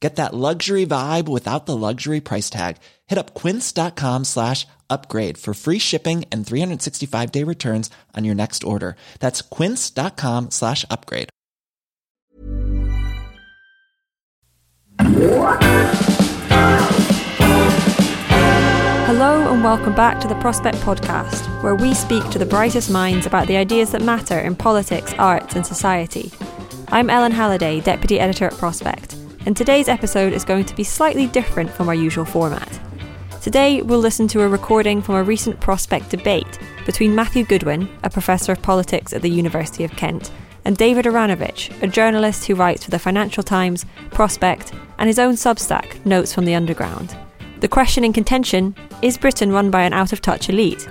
Get that luxury vibe without the luxury price tag. Hit up quince.com slash upgrade for free shipping and 365 day returns on your next order. That's quince.com slash upgrade. Hello and welcome back to the Prospect Podcast, where we speak to the brightest minds about the ideas that matter in politics, arts, and society. I'm Ellen Halliday, Deputy Editor at Prospect and today's episode is going to be slightly different from our usual format. Today, we'll listen to a recording from a recent prospect debate between Matthew Goodwin, a professor of politics at the University of Kent, and David Aaronovitch, a journalist who writes for the Financial Times, Prospect, and his own Substack, Notes from the Underground. The question in contention is Britain run by an out of touch elite?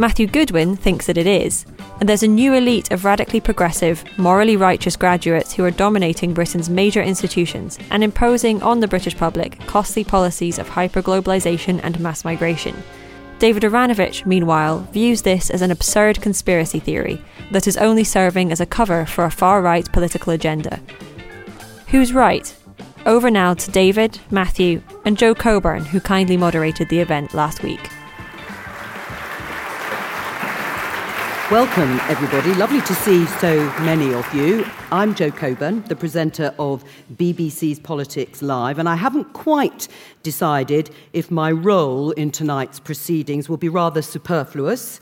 Matthew Goodwin thinks that it is, and there's a new elite of radically progressive, morally righteous graduates who are dominating Britain's major institutions and imposing on the British public costly policies of hyperglobalisation and mass migration. David Aaronovitch, meanwhile, views this as an absurd conspiracy theory that is only serving as a cover for a far right political agenda. Who's right? Over now to David, Matthew, and Jo Coburn, who kindly moderated the event last week. Welcome, everybody. Lovely to see so many of you. I'm Jo Coburn, the presenter of BBC's Politics Live, and I haven't quite decided if my role in tonight's proceedings will be rather superfluous,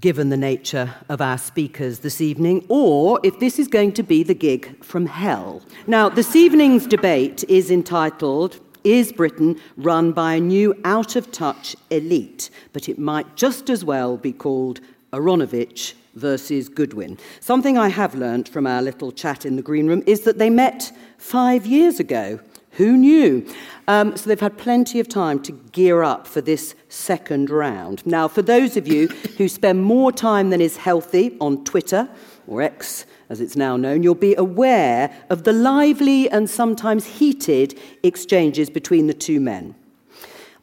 given the nature of our speakers this evening, or if this is going to be the gig from hell. Now, this evening's debate is entitled is Britain run by a new out of touch elite? But it might just as well be called Aaronovitch versus Goodwin. Something I have learnt from our little chat in the green room is that they met five years ago. Who knew? Um, so they've had plenty of time to gear up for this second round. Now, for those of you who spend more time than is healthy on Twitter, or X as it's now known, you'll be aware of the lively and sometimes heated exchanges between the two men.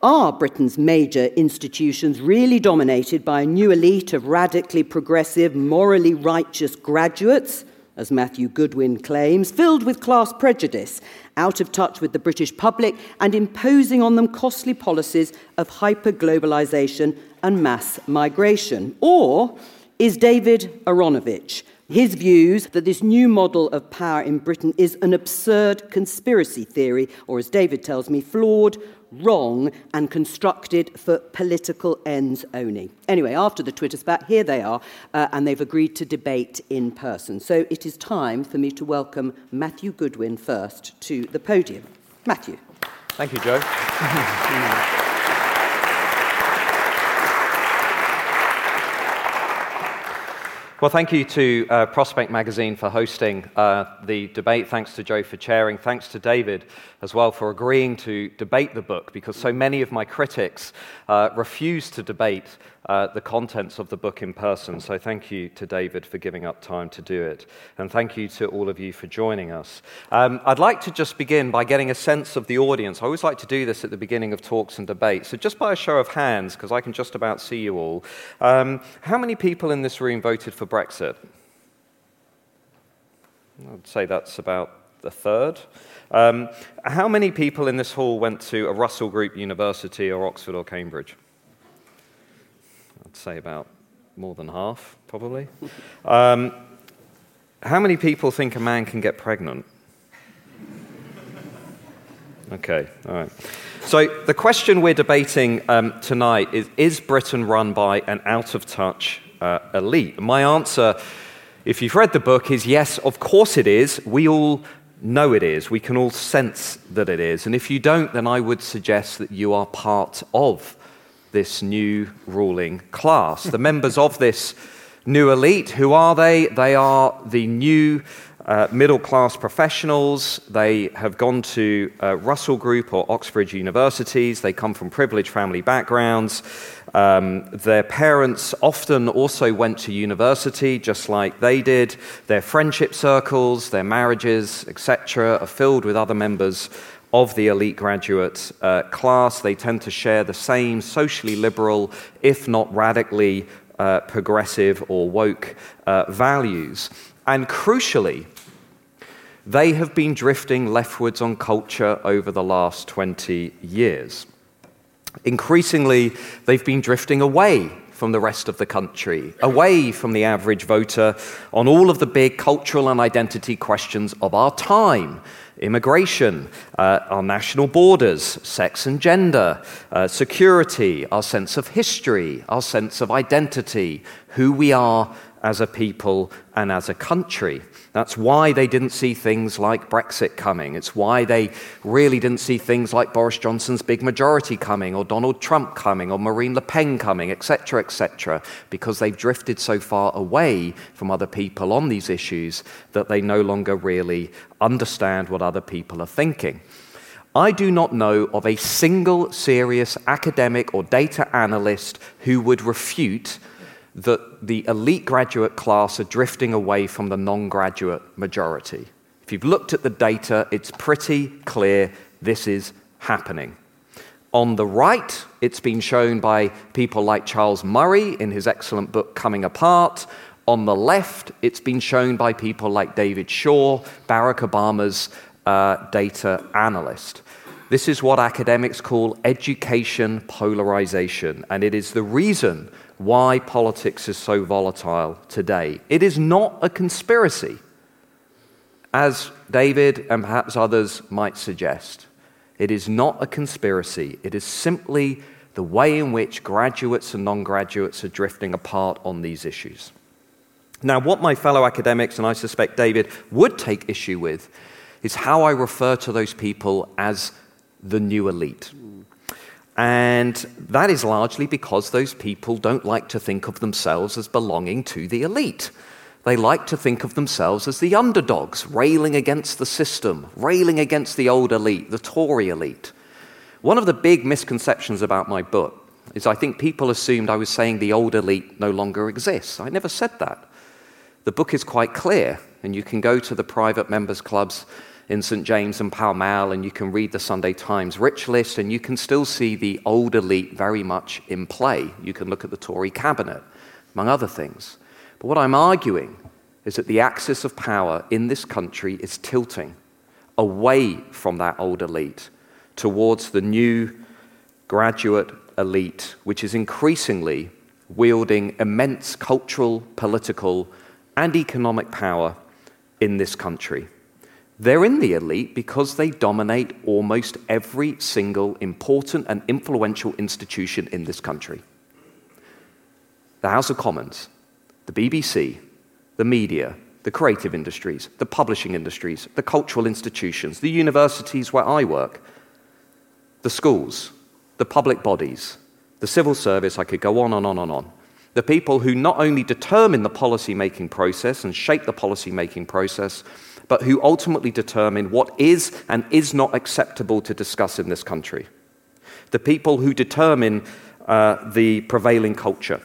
Are Britain's major institutions really dominated by a new elite of radically progressive, morally righteous graduates, as Matthew Goodwin claims, filled with class prejudice, out of touch with the British public, and imposing on them costly policies of hyper-globalization and mass migration? Or is David Aaronovitch, his views that this new model of power in Britain is an absurd conspiracy theory, or as David tells me, flawed, wrong and constructed for political ends only. Anyway, after the Twitter spat, here they are, uh, and they've agreed to debate in person. So it is time for me to welcome Matthew Goodwin first to the podium. Matthew. Thank you, Joe. Well, thank you to uh, Prospect Magazine for hosting uh, the debate. Thanks to Jo for chairing. Thanks to David as well for agreeing to debate the book because so many of my critics uh, refuse to debate uh, the contents of the book in person. So thank you to David for giving up time to do it. And thank you to all of you for joining us. Um, I'd like to just begin by getting a sense of the audience. I always like to do this at the beginning of talks and debates. So just by a show of hands, because I can just about see you all, um, how many people in this room voted for Brexit? I'd say that's about a third. Um, how many people in this hall went to a Russell Group University or Oxford or Cambridge? Say about more than half, probably. Um, how many people think a man can get pregnant? Okay, all right. So, the question we're debating um, tonight is Is Britain run by an out of touch uh, elite? My answer, if you've read the book, is yes, of course it is. We all know it is. We can all sense that it is. And if you don't, then I would suggest that you are part of this new ruling class. the members of this new elite, who are they? They are the new uh, middle class professionals. They have gone to uh, Russell Group or Oxford universities. They come from privileged family backgrounds. Um, their parents often also went to university, just like they did. Their friendship circles, their marriages, etc., are filled with other members of the elite graduate uh, class. They tend to share the same socially liberal, if not radically uh, progressive or woke uh, values. And crucially, they have been drifting leftwards on culture over the last 20 years. Increasingly, they've been drifting away from the rest of the country, away from the average voter on all of the big cultural and identity questions of our time immigration, uh, our national borders, sex and gender, uh, security, our sense of history, our sense of identity, who we are as a people and as a country. That's why they didn't see things like Brexit coming. It's why they really didn't see things like Boris Johnson's big majority coming, or Donald Trump coming, or Marine Le Pen coming, etc., etc., because they've drifted so far away from other people on these issues that they no longer really understand what other people are thinking. I do not know of a single serious academic or data analyst who would refute that the elite graduate class are drifting away from the non graduate majority. If you've looked at the data, it's pretty clear this is happening. On the right, it's been shown by people like Charles Murray in his excellent book Coming Apart. On the left, it's been shown by people like David Shor, Barack Obama's uh, data analyst. This is what academics call education polarization, and it is the reason why politics is so volatile today. It is not a conspiracy, as David and perhaps others might suggest. It is not a conspiracy. It is simply the way in which graduates and non graduates are drifting apart on these issues. Now, what my fellow academics, and I suspect David, would take issue with is how I refer to those people as the new elite. And that is largely because those people don't like to think of themselves as belonging to the elite. They like to think of themselves as the underdogs, railing against the system, railing against the old elite, the Tory elite. One of the big misconceptions about my book is I think people assumed I was saying the old elite no longer exists. I never said that. The book is quite clear, and you can go to the private members' clubs in St. James and Pall Mall, and you can read the Sunday Times rich list, and you can still see the old elite very much in play. You can look at the Tory cabinet, among other things. But what I'm arguing is that the axis of power in this country is tilting away from that old elite towards the new graduate elite, which is increasingly wielding immense cultural, political, and economic power in this country. They're in the elite because they dominate almost every single important and influential institution in this country. The House of Commons, the BBC, the media, the creative industries, the publishing industries, the cultural institutions, the universities where I work, the schools, the public bodies, the civil service, I could go on and on and on. The people who not only determine the policy making process and shape the policy making process, but who ultimately determine what is and is not acceptable to discuss in this country. The people who determine uh, the prevailing culture.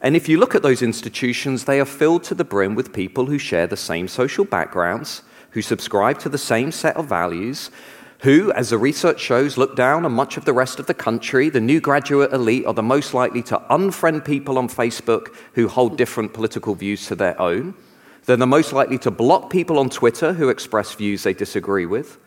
And if you look at those institutions, they are filled to the brim with people who share the same social backgrounds, who subscribe to the same set of values, who, as the research shows, look down on much of the rest of the country. The new graduate elite are the most likely to unfriend people on Facebook who hold different political views to their own. They're the most likely to block people on Twitter who express views they disagree with.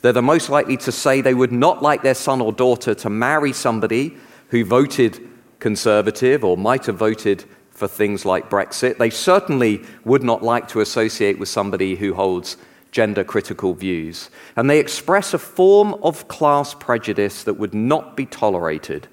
They're the most likely to say they would not like their son or daughter to marry somebody who voted conservative or might have voted for things like Brexit. They certainly would not like to associate with somebody who holds gender critical views. And they express a form of class prejudice that would not be tolerated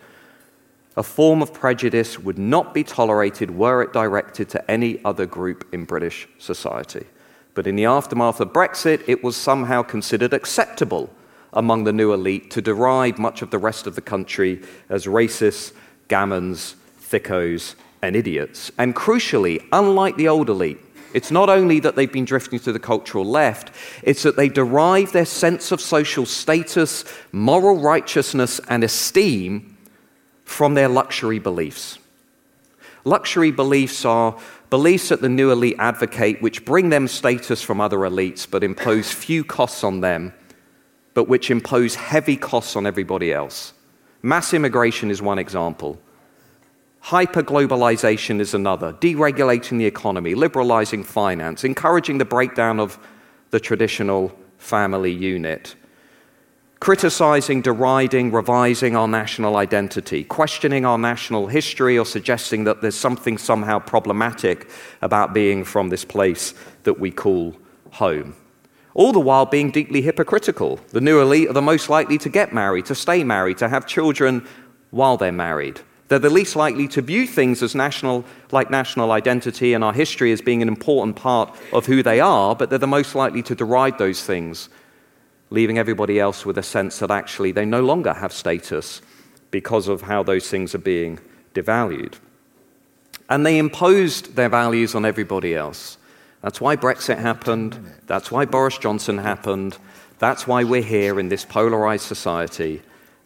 A form of prejudice would not be tolerated were it directed to any other group in British society. But in the aftermath of Brexit, it was somehow considered acceptable among the new elite to deride much of the rest of the country as racists, gammons, thickos, and idiots. And crucially, unlike the old elite, it's not only that they've been drifting to the cultural left, it's that they derive their sense of social status, moral righteousness, and esteem from their luxury beliefs. Luxury beliefs are beliefs that the new elite advocate, which bring them status from other elites but impose few costs on them, but which impose heavy costs on everybody else. Mass immigration is one example. Hyperglobalization is another. Deregulating the economy, liberalizing finance, encouraging the breakdown of the traditional family unit. Criticizing, deriding, revising our national identity, questioning our national history, or suggesting that there's something somehow problematic about being from this place that we call home. All the while being deeply hypocritical. The new elite are the most likely to get married, to stay married, to have children while they're married. They're the least likely to view things as national, like national identity and our history as being an important part of who they are, but they're the most likely to deride those things, leaving everybody else with a sense that actually they no longer have status because of how those things are being devalued. And they imposed their values on everybody else. That's why Brexit happened. That's why Boris Johnson happened. That's why we're here in this polarized society.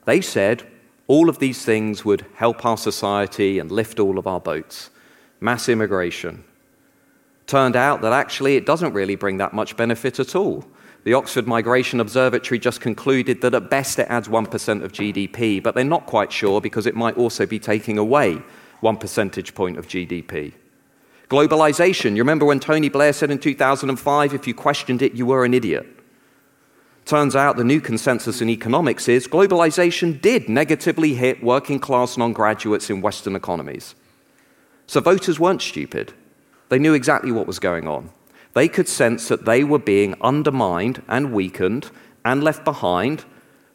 They said, all of these things would help our society and lift all of our boats. Mass immigration. Turned out that actually it doesn't really bring that much benefit at all. The Oxford Migration Observatory just concluded that at best it adds 1% of GDP, but they're not quite sure because it might also be taking away one percentage point of GDP. Globalization. You remember when Tony Blair said in 2005, if you questioned it, you were an idiot? Turns out the new consensus in economics is globalization did negatively hit working class non graduates in Western economies. So voters weren't stupid. They knew exactly what was going on. They could sense that they were being undermined and weakened and left behind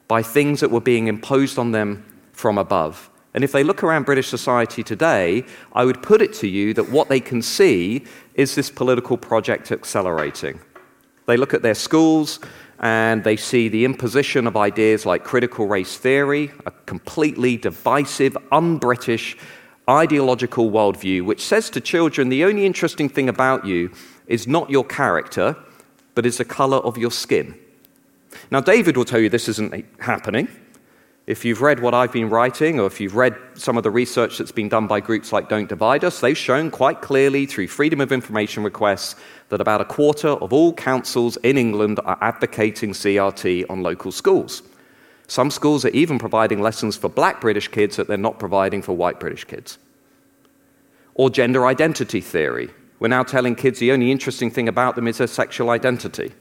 by things that were being imposed on them from above. And if they look around British society today, I would put it to you that what they can see is this political project accelerating. They look at their schools, and they see the imposition of ideas like critical race theory, a completely divisive, un British ideological worldview, which says to children the only interesting thing about you is not your character, but is the color of your skin. Now, David will tell you this isn't happening. If you've read what I've been writing, or if you've read some of the research that's been done by groups like Don't Divide Us, they've shown quite clearly through Freedom of Information requests that about a quarter of all councils in England are advocating CRT on local schools. Some schools are even providing lessons for black British kids that they're not providing for white British kids. Or gender identity theory. We're now telling kids the only interesting thing about them is their sexual identity.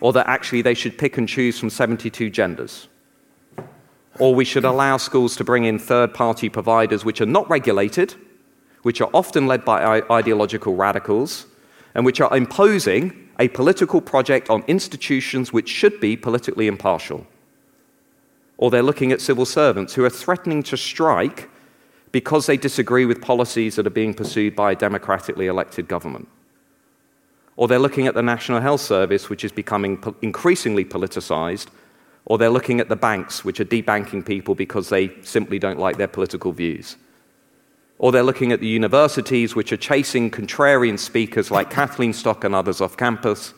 Or that actually they should pick and choose from 72 genders or we should allow schools to bring in third party providers which are not regulated, which are often led by ideological radicals, and which are imposing a political project on institutions which should be politically impartial. Or they're looking at civil servants who are threatening to strike because they disagree with policies that are being pursued by a democratically elected government. Or they're looking at the National Health Service, which is becoming increasingly politicized or they're looking at the banks, which are debanking people because they simply don't like their political views. Or they're looking at the universities, which are chasing contrarian speakers like Kathleen Stock and others off campus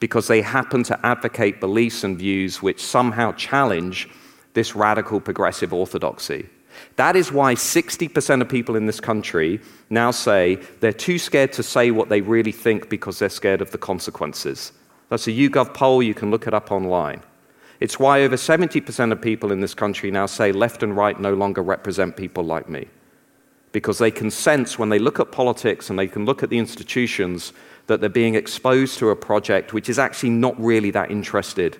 because they happen to advocate beliefs and views which somehow challenge this radical progressive orthodoxy. That is why 60% of people in this country now say they're too scared to say what they really think because they're scared of the consequences. That's a YouGov poll, you can look it up online. It's why over 70% of people in this country now say left and right no longer represent people like me. Because they can sense when they look at politics and they can look at the institutions that they're being exposed to a project which is actually not really that interested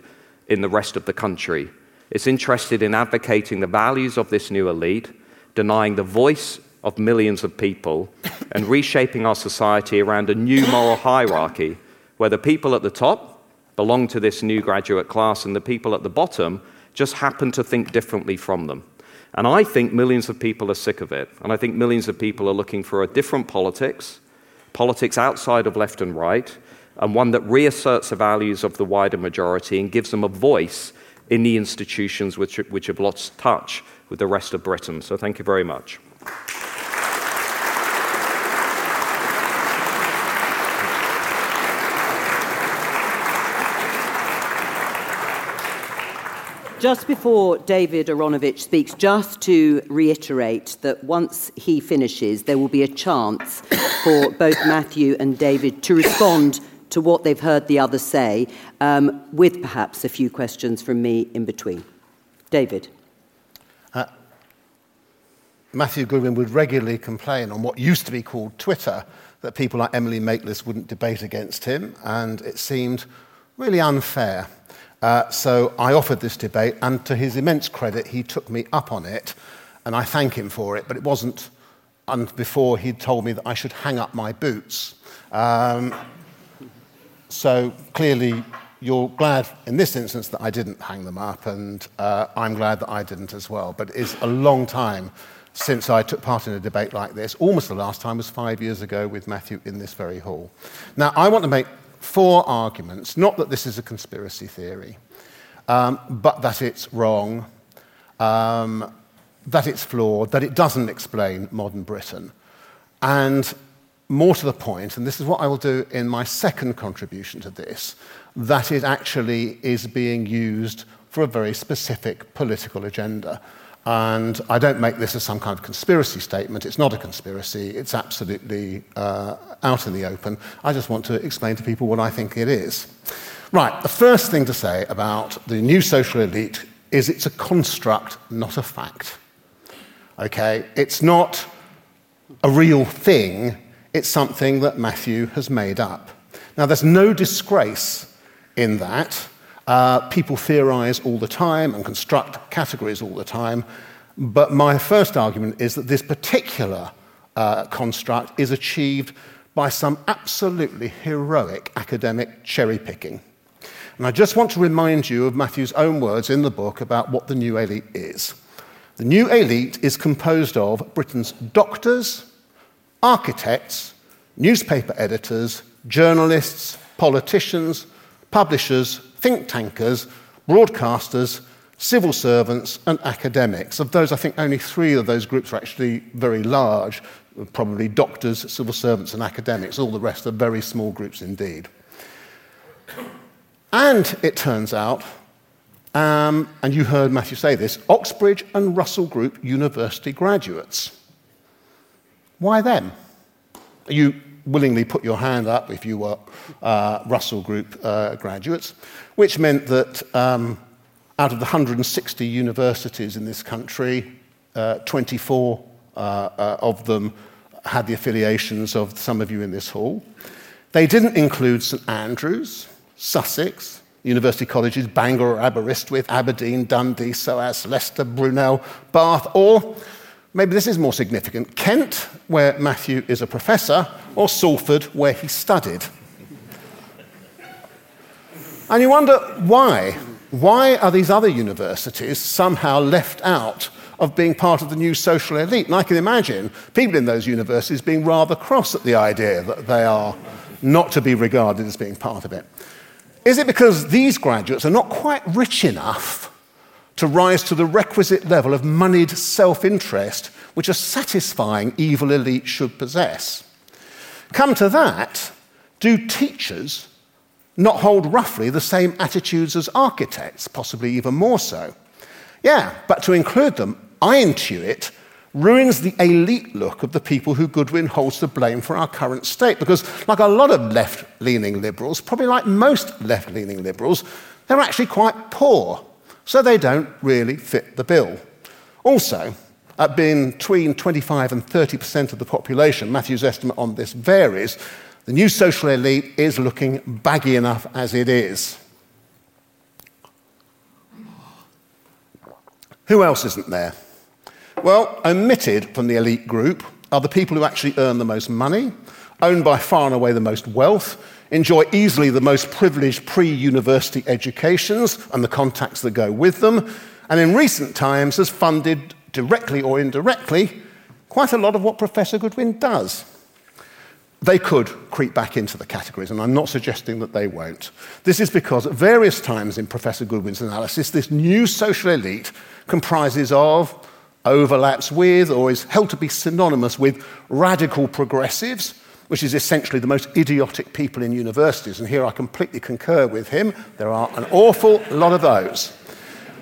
in the rest of the country. It's interested in advocating the values of this new elite, denying the voice of millions of people, and reshaping our society around a new moral hierarchy where the people at the top, belong to this new graduate class, and the people at the bottom just happen to think differently from them. And I think millions of people are sick of it. And I think millions of people are looking for a different politics, politics outside of left and right, and one that reasserts the values of the wider majority and gives them a voice in the institutions which, which have lost touch with the rest of Britain. So thank you very much. Just before David Aaronovitch speaks, just to reiterate that once he finishes, there will be a chance for both Matthew and David to respond to what they've heard the others say, um, with perhaps a few questions from me in between. David. Uh, Matthew Goodwin would regularly complain on what used to be called Twitter that people like Emily Maitlis wouldn't debate against him, and it seemed really unfair. Uh, so I offered this debate, and to his immense credit, he took me up on it, and I thank him for it. But it wasn't and before he'd told me that I should hang up my boots. Um, so clearly, you're glad in this instance that I didn't hang them up, and uh, I'm glad that I didn't as well. But it's a long time since I took part in a debate like this. Almost the last time was five years ago with Matthew in this very hall. Now, I want to make four arguments, not that this is a conspiracy theory, um, but that it's wrong, um, that it's flawed, that it doesn't explain modern Britain. And more to the point, and this is what I will do in my second contribution to this, that it actually is being used for a very specific political agenda. And I don't make this as some kind of conspiracy statement. It's not a conspiracy. It's absolutely uh, out in the open. I just want to explain to people what I think it is. Right, the first thing to say about the new social elite is it's a construct, not a fact. Okay? It's not a real thing, it's something that Matthew has made up. Now, there's no disgrace in that. Uh, people theorize all the time and construct categories all the time. But my first argument is that this particular uh, construct is achieved by some absolutely heroic academic cherry picking. And I just want to remind you of Matthew's own words in the book about what the new elite is. The new elite is composed of Britain's doctors, architects, newspaper editors, journalists, politicians, publishers, think tankers, broadcasters, civil servants, and academics. Of those, I think only three of those groups are actually very large, probably doctors, civil servants, and academics. All the rest are very small groups indeed. And it turns out, um, and you heard Matthew say this, Oxbridge and Russell Group university graduates. Why them? You willingly put your hand up if you were uh, Russell Group uh, graduates, which meant that um, out of the 160 universities in this country, uh, 24 uh, uh, of them had the affiliations of some of you in this hall. They didn't include St Andrews, Sussex, University colleges Bangor, Aberystwyth, Aberdeen, Dundee, SOAS, Leicester, Brunel, Bath, or maybe this is more significant Kent, where Matthew is a professor, or Salford, where he studied. And you wonder why? Why are these other universities somehow left out of being part of the new social elite? And I can imagine people in those universities being rather cross at the idea that they are not to be regarded as being part of it. Is it because these graduates are not quite rich enough to rise to the requisite level of moneyed self interest which a satisfying evil elite should possess. Come to that, do teachers not hold roughly the same attitudes as architects, possibly even more so? Yeah, but to include them, I intuit, ruins the elite look of the people who Goodwin holds to blame for our current state. Because, like a lot of left leaning liberals, probably like most left leaning liberals, they're actually quite poor so they don't really fit the bill. Also, at being between 25 and 30% of the population, Matthew's estimate on this varies, the new social elite is looking baggy enough as it is. Who else isn't there? Well, omitted from the elite group are the people who actually earn the most money, own by far and away the most wealth, enjoy easily the most privileged pre university educations and the contacts that go with them, and in recent times has funded directly or indirectly, quite a lot of what Professor Goodwin does. They could creep back into the categories, and I'm not suggesting that they won't. This is because at various times in Professor Goodwin's analysis, this new social elite comprises of, overlaps with, or is held to be synonymous with radical progressives, which is essentially the most idiotic people in universities. And here I completely concur with him. There are an awful lot of those.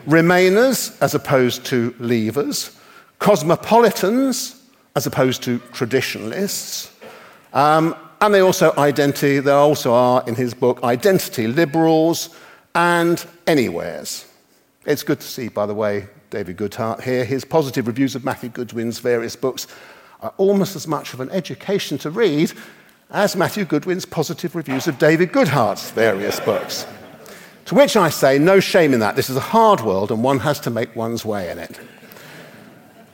Remainers as opposed to leavers, cosmopolitans as opposed to traditionalists. Um, and they also identity, there also are in his book identity liberals and anywheres. It's good to see, by the way, David Goodhart here. His positive reviews of Matthew Goodwin's various books are almost as much of an education to read as Matthew Goodwin's positive reviews of David Goodhart's various books. To which I say, no shame in that. This is a hard world and one has to make one's way in it.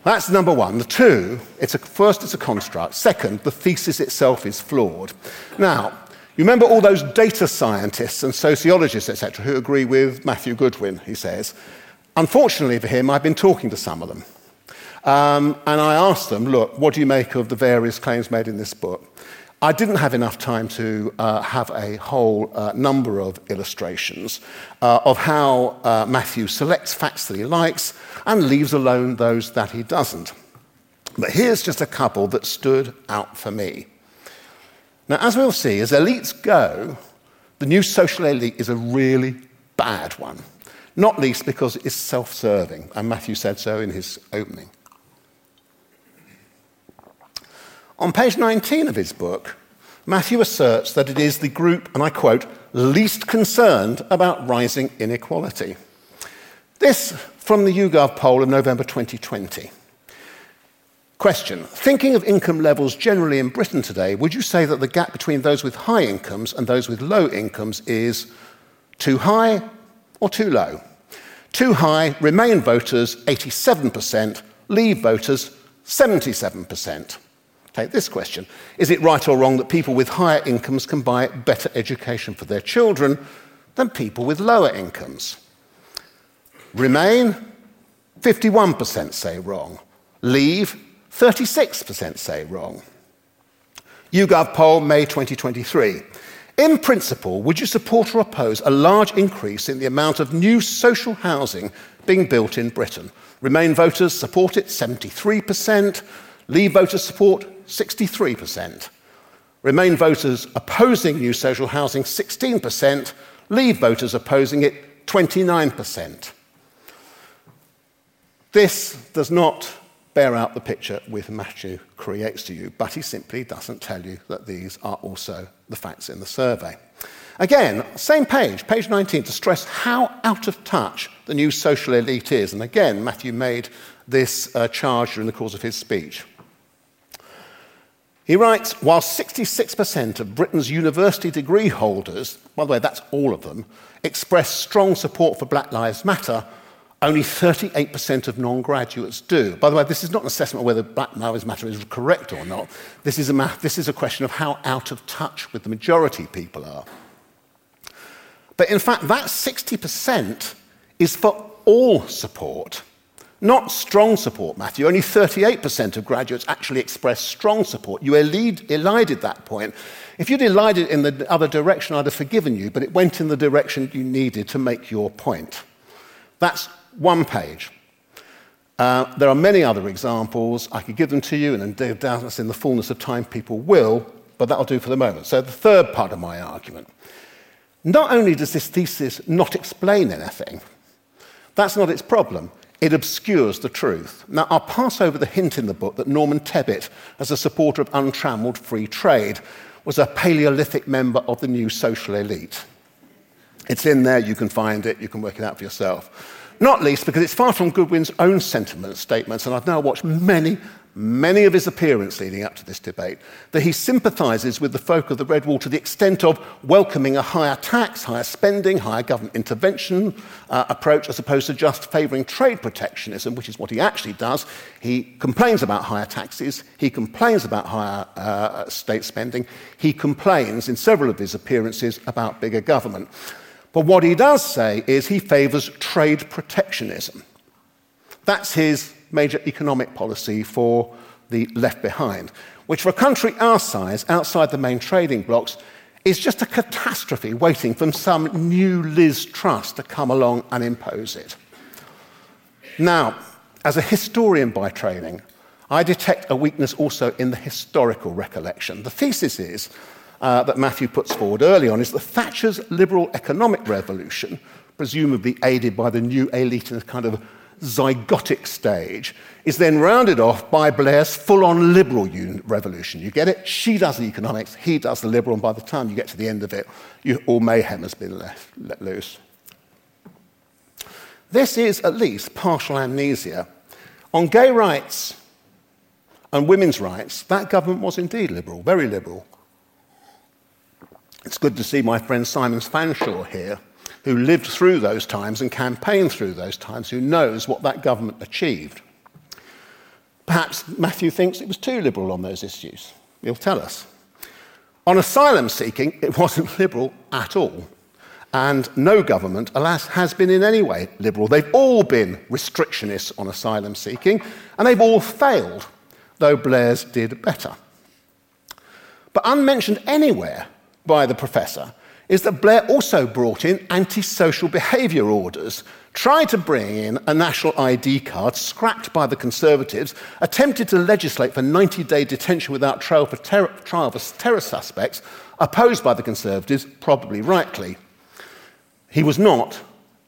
That's number one. The two, it's a, first, it's a construct. Second, the thesis itself is flawed. Now, you remember all those data scientists and sociologists, etc., who agree with Matthew Goodwin, he says. Unfortunately for him, I've been talking to some of them. Um, and I asked them, look, what do you make of the various claims made in this book? I didn't have enough time to uh, have a whole uh, number of illustrations uh, of how uh, Matthew selects facts that he likes and leaves alone those that he doesn't. But here's just a couple that stood out for me. Now, as we'll see, as elites go, the new social elite is a really bad one, not least because it's self serving, and Matthew said so in his opening. On page 19 of his book, Matthew asserts that it is the group, and I quote, least concerned about rising inequality. This from the YouGov poll of November 2020. Question Thinking of income levels generally in Britain today, would you say that the gap between those with high incomes and those with low incomes is too high or too low? Too high, Remain voters 87%, Leave voters 77%. Take this question Is it right or wrong that people with higher incomes can buy better education for their children than people with lower incomes? Remain, 51% say wrong. Leave, 36% say wrong. YouGov poll, May 2023. In principle, would you support or oppose a large increase in the amount of new social housing being built in Britain? Remain voters support it, 73%. Leave voters support 63%. Remain voters opposing new social housing 16%. Leave voters opposing it 29%. This does not bear out the picture with Matthew creates to you, but he simply doesn't tell you that these are also the facts in the survey. Again, same page, page 19, to stress how out of touch the new social elite is. And again, Matthew made this uh, charge during the course of his speech. He writes While 66% of Britain's university degree holders, by the way, that's all of them, express strong support for Black Lives Matter, only 38% of non graduates do. By the way, this is not an assessment of whether Black Lives Matter is correct or not. This is, a, this is a question of how out of touch with the majority people are. But in fact, that 60% is for all support. Not strong support, Matthew. Only 38% of graduates actually expressed strong support. You elided that point. If you'd elided in the other direction, I'd have forgiven you, but it went in the direction you needed to make your point. That's one page. Uh, there are many other examples. I could give them to you, and doubtless in the fullness of time people will, but that'll do for the moment. So, the third part of my argument. Not only does this thesis not explain anything, that's not its problem. It obscures the truth. Now, I'll pass over the hint in the book that Norman Tebbit, as a supporter of untrammeled free trade, was a Paleolithic member of the new social elite. It's in there, you can find it, you can work it out for yourself. Not least because it's far from Goodwin's own sentiment statements, and I've now watched many, many of his appearances leading up to this debate, that he sympathizes with the folk of the Red Wall to the extent of welcoming a higher tax, higher spending, higher government intervention uh, approach, as opposed to just favoring trade protectionism, which is what he actually does. He complains about higher taxes, he complains about higher uh, state spending, he complains in several of his appearances about bigger government. But what he does say is he favors trade protectionism. That's his major economic policy for the left behind, which for a country our size, outside the main trading blocs, is just a catastrophe waiting for some new Liz Truss to come along and impose it. Now, as a historian by training, I detect a weakness also in the historical recollection. The thesis is uh, that Matthew puts forward early on is that Thatcher's liberal economic revolution, presumably aided by the new elite in a kind of zygotic stage, is then rounded off by Blair's full on liberal revolution. You get it? She does the economics, he does the liberal, and by the time you get to the end of it, you, all mayhem has been left, let loose. This is at least partial amnesia. On gay rights and women's rights, that government was indeed liberal, very liberal. It's good to see my friend Simon Fanshawe here, who lived through those times and campaigned through those times, who knows what that government achieved. Perhaps Matthew thinks it was too liberal on those issues. He'll tell us. On asylum seeking, it wasn't liberal at all. And no government, alas, has been in any way liberal. They've all been restrictionists on asylum seeking, and they've all failed, though Blair's did better. But unmentioned anywhere by the professor is that Blair also brought in antisocial behaviour orders, tried to bring in a national ID card scrapped by the Conservatives, attempted to legislate for 90 day detention without trial for, ter- trial for terror suspects, opposed by the Conservatives, probably rightly. He was not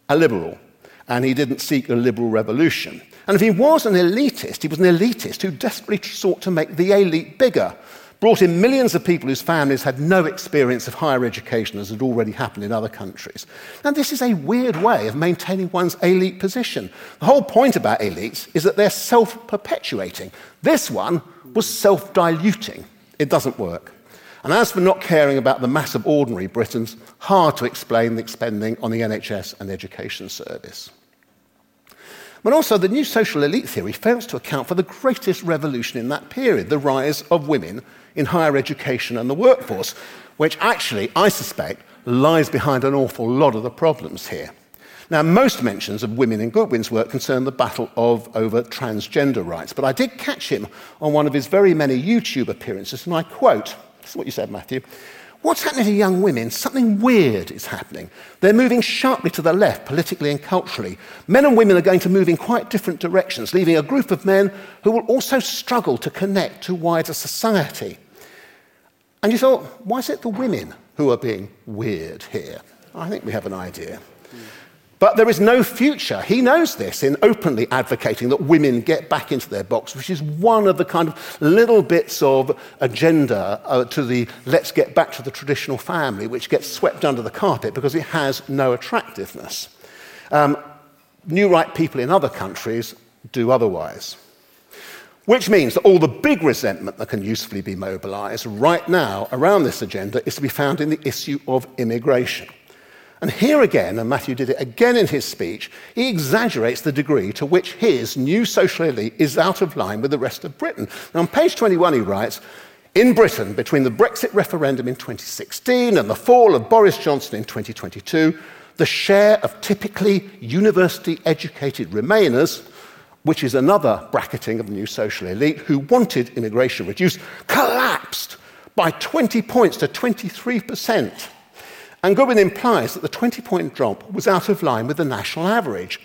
a liberal, and he didn't seek a liberal revolution. And if he was an elitist, he was an elitist who desperately sought to make the elite bigger brought in millions of people whose families had no experience of higher education, as had already happened in other countries. Now, this is a weird way of maintaining one's elite position. The whole point about elites is that they're self perpetuating. This one was self diluting. It doesn't work. And as for not caring about the mass of ordinary Britons, hard to explain the spending on the NHS and education service. But also, the new social elite theory fails to account for the greatest revolution in that period the rise of women in higher education and the workforce, which actually, I suspect, lies behind an awful lot of the problems here. Now, most mentions of women in Goodwin's work concern the battle of over transgender rights, but I did catch him on one of his very many YouTube appearances, and I quote, this is what you said, Matthew. What's happening to young women? Something weird is happening. They're moving sharply to the left, politically and culturally. Men and women are going to move in quite different directions, leaving a group of men who will also struggle to connect to wider society. And you thought, why is it the women who are being weird here? I think we have an idea. But there is no future, he knows this, in openly advocating that women get back into their box, which is one of the kind of little bits of agenda uh, to the let's get back to the traditional family, which gets swept under the carpet because it has no attractiveness. Um, new right people in other countries do otherwise. Which means that all the big resentment that can usefully be mobilized right now around this agenda is to be found in the issue of immigration. And here again, and Matthew did it again in his speech, he exaggerates the degree to which his new social elite is out of line with the rest of Britain. Now, on page 21, he writes, in Britain, between the Brexit referendum in 2016 and the fall of Boris Johnson in 2022, the share of typically university educated Remainers, which is another bracketing of the new social elite who wanted immigration reduced, collapsed by 20 points to 23 percent. And Goodwin implies that the 20 point drop was out of line with the national average.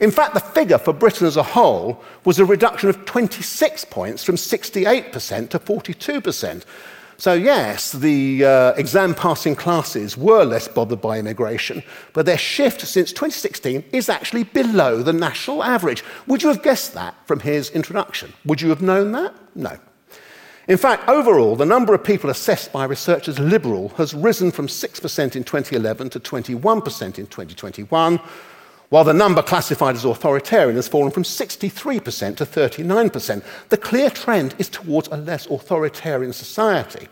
In fact, the figure for Britain as a whole was a reduction of 26 points from 68% to 42%. So, yes, the uh, exam passing classes were less bothered by immigration, but their shift since 2016 is actually below the national average. Would you have guessed that from his introduction? Would you have known that? No. In fact, overall, the number of people assessed by researchers liberal has risen from 6% in 2011 to 21% in 2021, while the number classified as authoritarian has fallen from 63% to 39%. The clear trend is towards a less authoritarian society.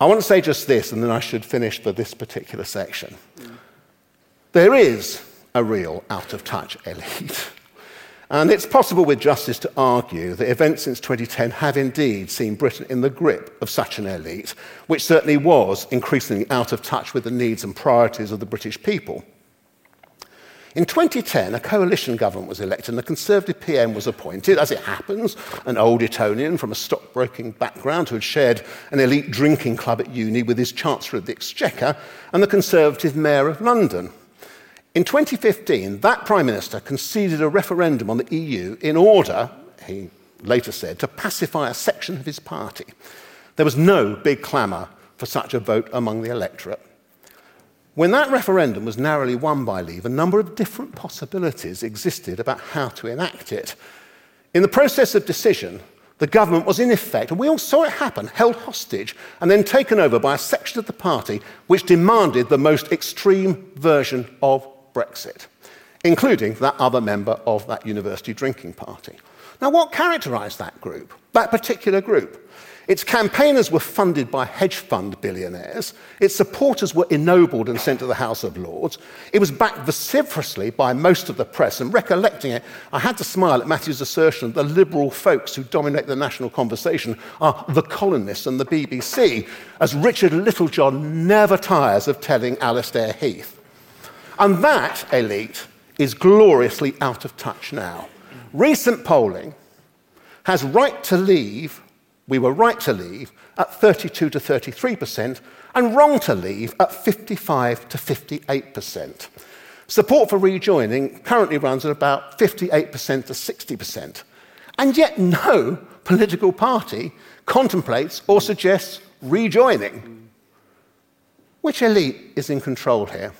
I want to say just this, and then I should finish for this particular section. There is a real out of touch elite. And it's possible with justice to argue that events since 2010 have indeed seen Britain in the grip of such an elite, which certainly was increasingly out of touch with the needs and priorities of the British people. In 2010, a coalition government was elected and a Conservative PM was appointed, as it happens, an old Etonian from a stockbroking background who had shared an elite drinking club at uni with his Chancellor of the Exchequer and the Conservative Mayor of London. In 2015, that Prime Minister conceded a referendum on the EU in order, he later said, to pacify a section of his party. There was no big clamour for such a vote among the electorate. When that referendum was narrowly won by Leave, a number of different possibilities existed about how to enact it. In the process of decision, the government was in effect, and we all saw it happen, held hostage and then taken over by a section of the party which demanded the most extreme version of Brexit, including that other member of that university drinking party. Now, what characterised that group, that particular group? Its campaigners were funded by hedge fund billionaires. Its supporters were ennobled and sent to the House of Lords. It was backed vociferously by most of the press. And recollecting it, I had to smile at Matthew's assertion that the liberal folks who dominate the national conversation are the colonists and the BBC, as Richard Littlejohn never tires of telling Allister Heath. And that elite is gloriously out of touch now. Recent polling has right to leave we were right to leave at 32 to 33% and wrong to leave at 55 to 58%. Support for rejoining currently runs at about 58% to 60%. And yet, no political party contemplates or suggests rejoining. Which elite is in control here?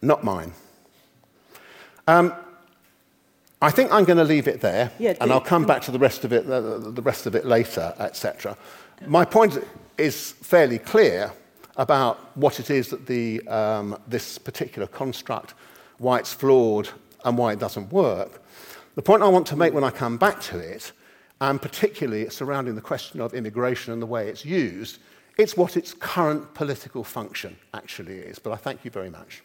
Not mine. Um, I think I'm going to leave it there, yeah, and I'll come back to the rest of it, uh, the rest of it later, etc. My point is fairly clear about what it is that the, um, this particular construct, why it's flawed and why it doesn't work. The point I want to make when I come back to it, and particularly surrounding the question of immigration and the way it's used, it's what its current political function actually is. But I thank you very much.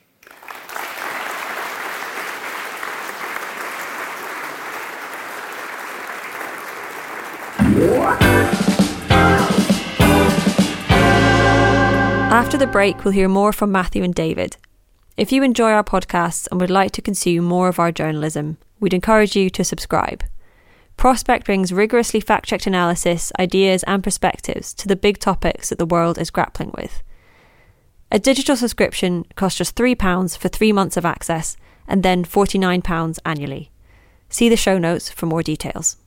After the break, we'll hear more from Matthew and David. If you enjoy our podcasts and would like to consume more of our journalism, we'd encourage you to subscribe. Prospect brings rigorously fact checked analysis, ideas, and perspectives to the big topics that the world is grappling with. A digital subscription costs just £3 for three months of access and then £49 annually. See the show notes for more details.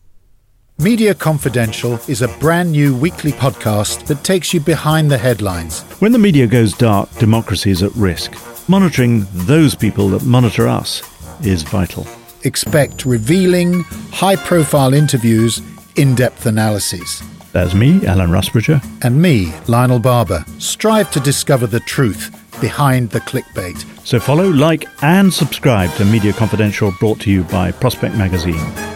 Media Confidential is a brand new weekly podcast that takes you behind the headlines. When the media goes dark, democracy is at risk. Monitoring those people that monitor us is vital. Expect revealing, high profile interviews, in depth analyses. That's me, Alan Rusbridger. And me, Lionel Barber. Strive to discover the truth behind the clickbait. So follow, like, and subscribe to Media Confidential, brought to you by Prospect Magazine.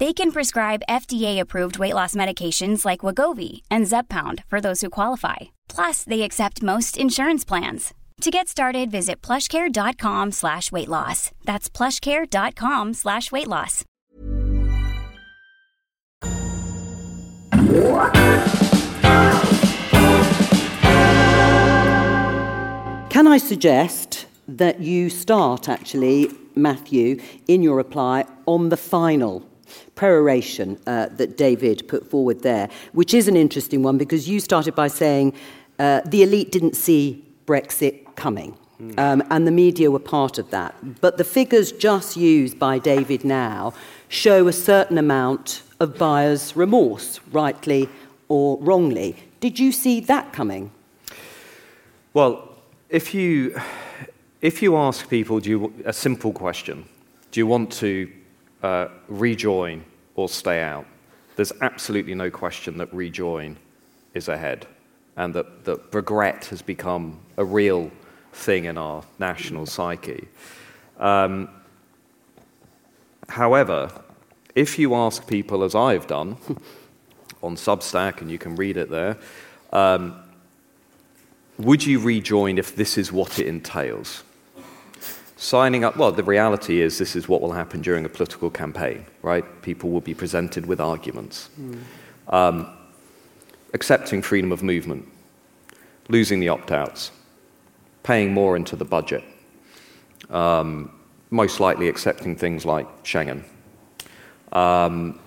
They can prescribe FDA-approved weight loss medications like Wegovy and Zepbound for those who qualify. Plus, they accept most insurance plans. To get started, visit plushcare.com slash weight loss. That's plushcare.com slash weight loss. Can I suggest that you start, actually, Matthew, in your reply on the final peroration uh, that David put forward there, which is an interesting one because you started by saying uh, the elite didn't see Brexit coming. Mm. Um, and the media were part of that. But the figures just used by David now show a certain amount of buyer's remorse, rightly or wrongly. Did you see that coming? Well, if you, if you ask people do you, a simple question, do you want to uh, rejoin or stay out? There's absolutely no question that rejoin is ahead and that, that regret has become a real thing in our national psyche. Um, however, if you ask people, as I've done on Substack, and you can read it there, um, would you rejoin if this is what it entails? Signing up, well, the reality is this is what will happen during a political campaign, right? People will be presented with arguments. Mm. Um, accepting freedom of movement, losing the opt outs, paying more into the budget, um, most likely accepting things like Schengen. Um,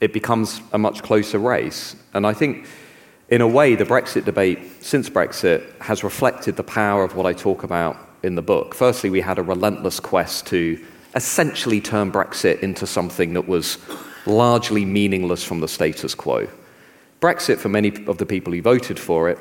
it becomes a much closer race. And I think, in a way, the Brexit debate since Brexit has reflected the power of what I talk about in the book. Firstly, we had a relentless quest to essentially turn Brexit into something that was largely meaningless from the status quo. Brexit, for many of the people who voted for it,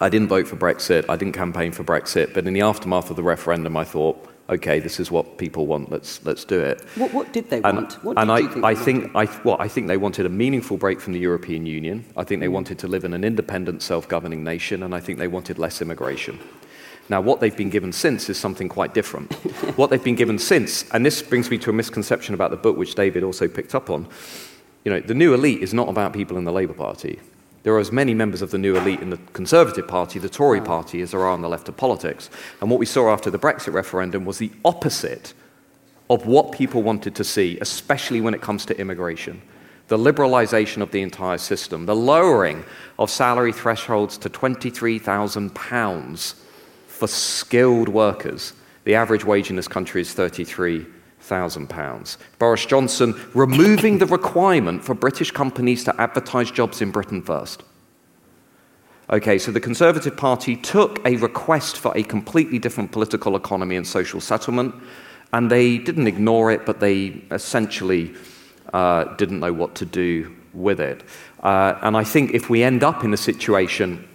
I didn't vote for Brexit, I didn't campaign for Brexit, but in the aftermath of the referendum, I thought, okay, this is what people want, let's, let's do it. What, what did they and, want? What and I, think I, think, I, well, I think they wanted a meaningful break from the European Union. I think they wanted to live in an independent, self governing nation, and I think they wanted less immigration. Now, what they've been given since is something quite different. what they've been given since, and this brings me to a misconception about the book, which David also picked up on. You know, the new elite is not about people in the Labour Party. There are as many members of the new elite in the Conservative Party, the Tory Party, as there are on the left of politics. And what we saw after the Brexit referendum was the opposite of what people wanted to see, especially when it comes to immigration. The liberalisation of the entire system, the lowering of salary thresholds to £23,000 for skilled workers. The average wage in this country is 33 £1,000. Boris Johnson removing the requirement for British companies to advertise jobs in Britain first. Okay, so the Conservative Party took a request for a completely different political economy and social settlement, and they didn't ignore it, but they essentially uh, didn't know what to do with it. Uh, and I think if we end up in a situation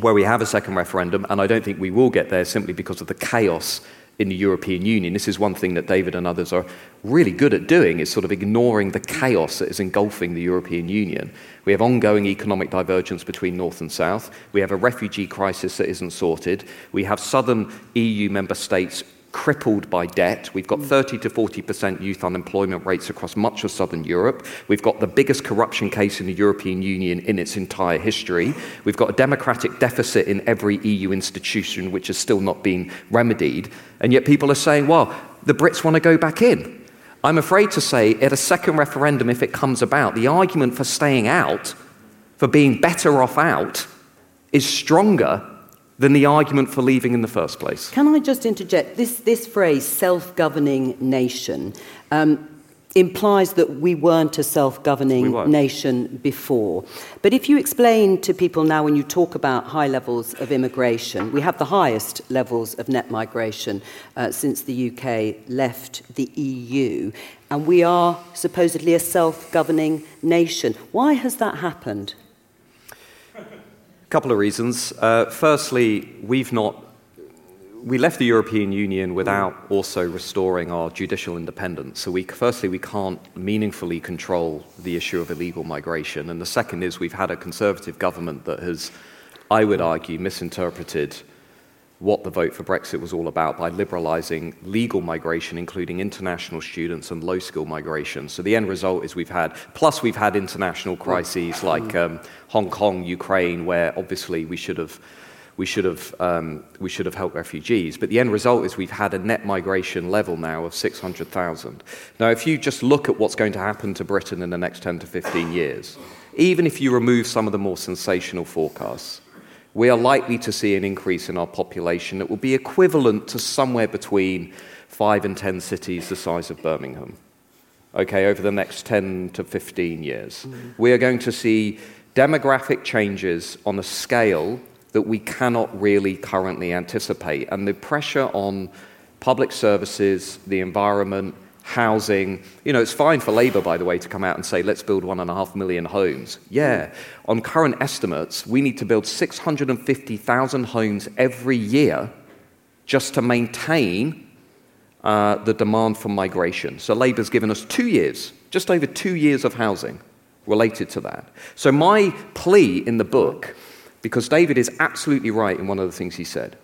where we have a second referendum, and I don't think we will get there simply because of the chaos in the European Union. This is one thing that David and others are really good at doing, is sort of ignoring the chaos that is engulfing the European Union. We have ongoing economic divergence between North and South. We have a refugee crisis that isn't sorted. We have southern EU member states crippled by debt. We've got hmm. 30 to 40% youth unemployment rates across much of southern Europe. We've got the biggest corruption case in the European Union in its entire history. We've got a democratic deficit in every EU institution, which has still not been remedied. And yet people are saying, well, the Brits want to go back in. I'm afraid to say, at a second referendum, if it comes about, the argument for staying out, for being better off out, is stronger than the argument for leaving in the first place. Can I just interject? This, this phrase, self governing nation, um, implies that we weren't a self governing we nation before. But if you explain to people now, when you talk about high levels of immigration, we have the highest levels of net migration uh, since the UK left the EU, and we are supposedly a self governing nation. Why has that happened? A couple of reasons. Uh, firstly, we've not we left the European Union without also restoring our judicial independence. So, we, firstly, we can't meaningfully control the issue of illegal migration. And the second is we've had a conservative government that has, I would argue, misinterpreted what the vote for Brexit was all about by liberalising legal migration, including international students and low skill migration. So the end result is we've had, plus we've had international crises like um, Hong Kong, Ukraine, where obviously we should have. We should, have, um, we should have helped refugees. But the end result is we've had a net migration level now of 600,000. Now, if you just look at what's going to happen to Britain in the next 10 to 15 years, even if you remove some of the more sensational forecasts, we are likely to see an increase in our population that will be equivalent to somewhere between five and 10 cities the size of Birmingham. Okay, over the next 10 to 15 years. Mm. We are going to see demographic changes on a scale that we cannot really currently anticipate. And the pressure on public services, the environment, housing. You know, it's fine for Labour, by the way, to come out and say, let's build one and a half million homes. Yeah. On current estimates, we need to build 650,000 homes every year just to maintain uh, the demand for migration. So Labour's given us two years, just over two years of housing related to that. So my plea in the book, because David is absolutely right in one of the things he said,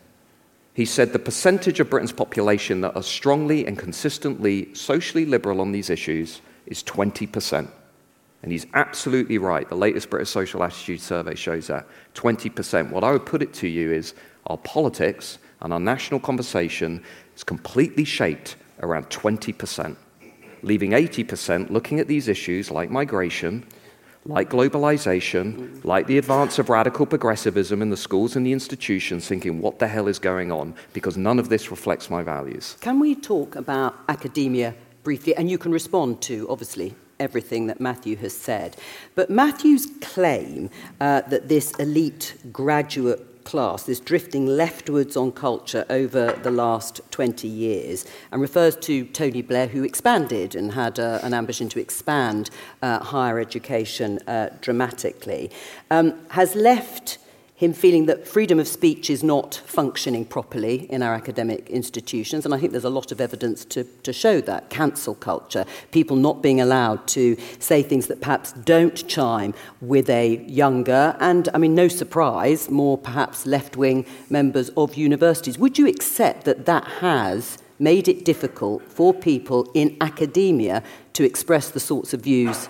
he said the percentage of Britain's population that are strongly and consistently socially liberal on these issues is 20%. And he's absolutely right. The latest British Social Attitude Survey shows that 20%. What I would put it to you is our politics and our national conversation is completely shaped around 20%, leaving 80% looking at these issues like migration like globalization, like the advance of radical progressivism in the schools and the institutions, thinking, what the hell is going on? Because none of this reflects my values. Can we talk about academia briefly? And you can respond to, obviously, everything that Matthew has said. But Matthew's claim uh, that this elite graduate class, this drifting leftwards on culture over the last 20 years, and refers to Tony Blair, who expanded and had uh, an ambition to expand uh, higher education uh, dramatically, um, has left him feeling that freedom of speech is not functioning properly in our academic institutions. And I think there's a lot of evidence to, to show that. Cancel culture, people not being allowed to say things that perhaps don't chime with a younger, and I mean, no surprise, more perhaps left wing members of universities. Would you accept that that has made it difficult for people in academia to express the sorts of views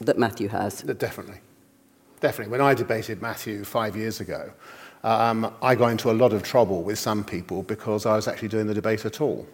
that Matthew has? Definitely. Definitely. When I debated Matthew five years ago, um, I got into a lot of trouble with some people because I was actually doing the debate at all.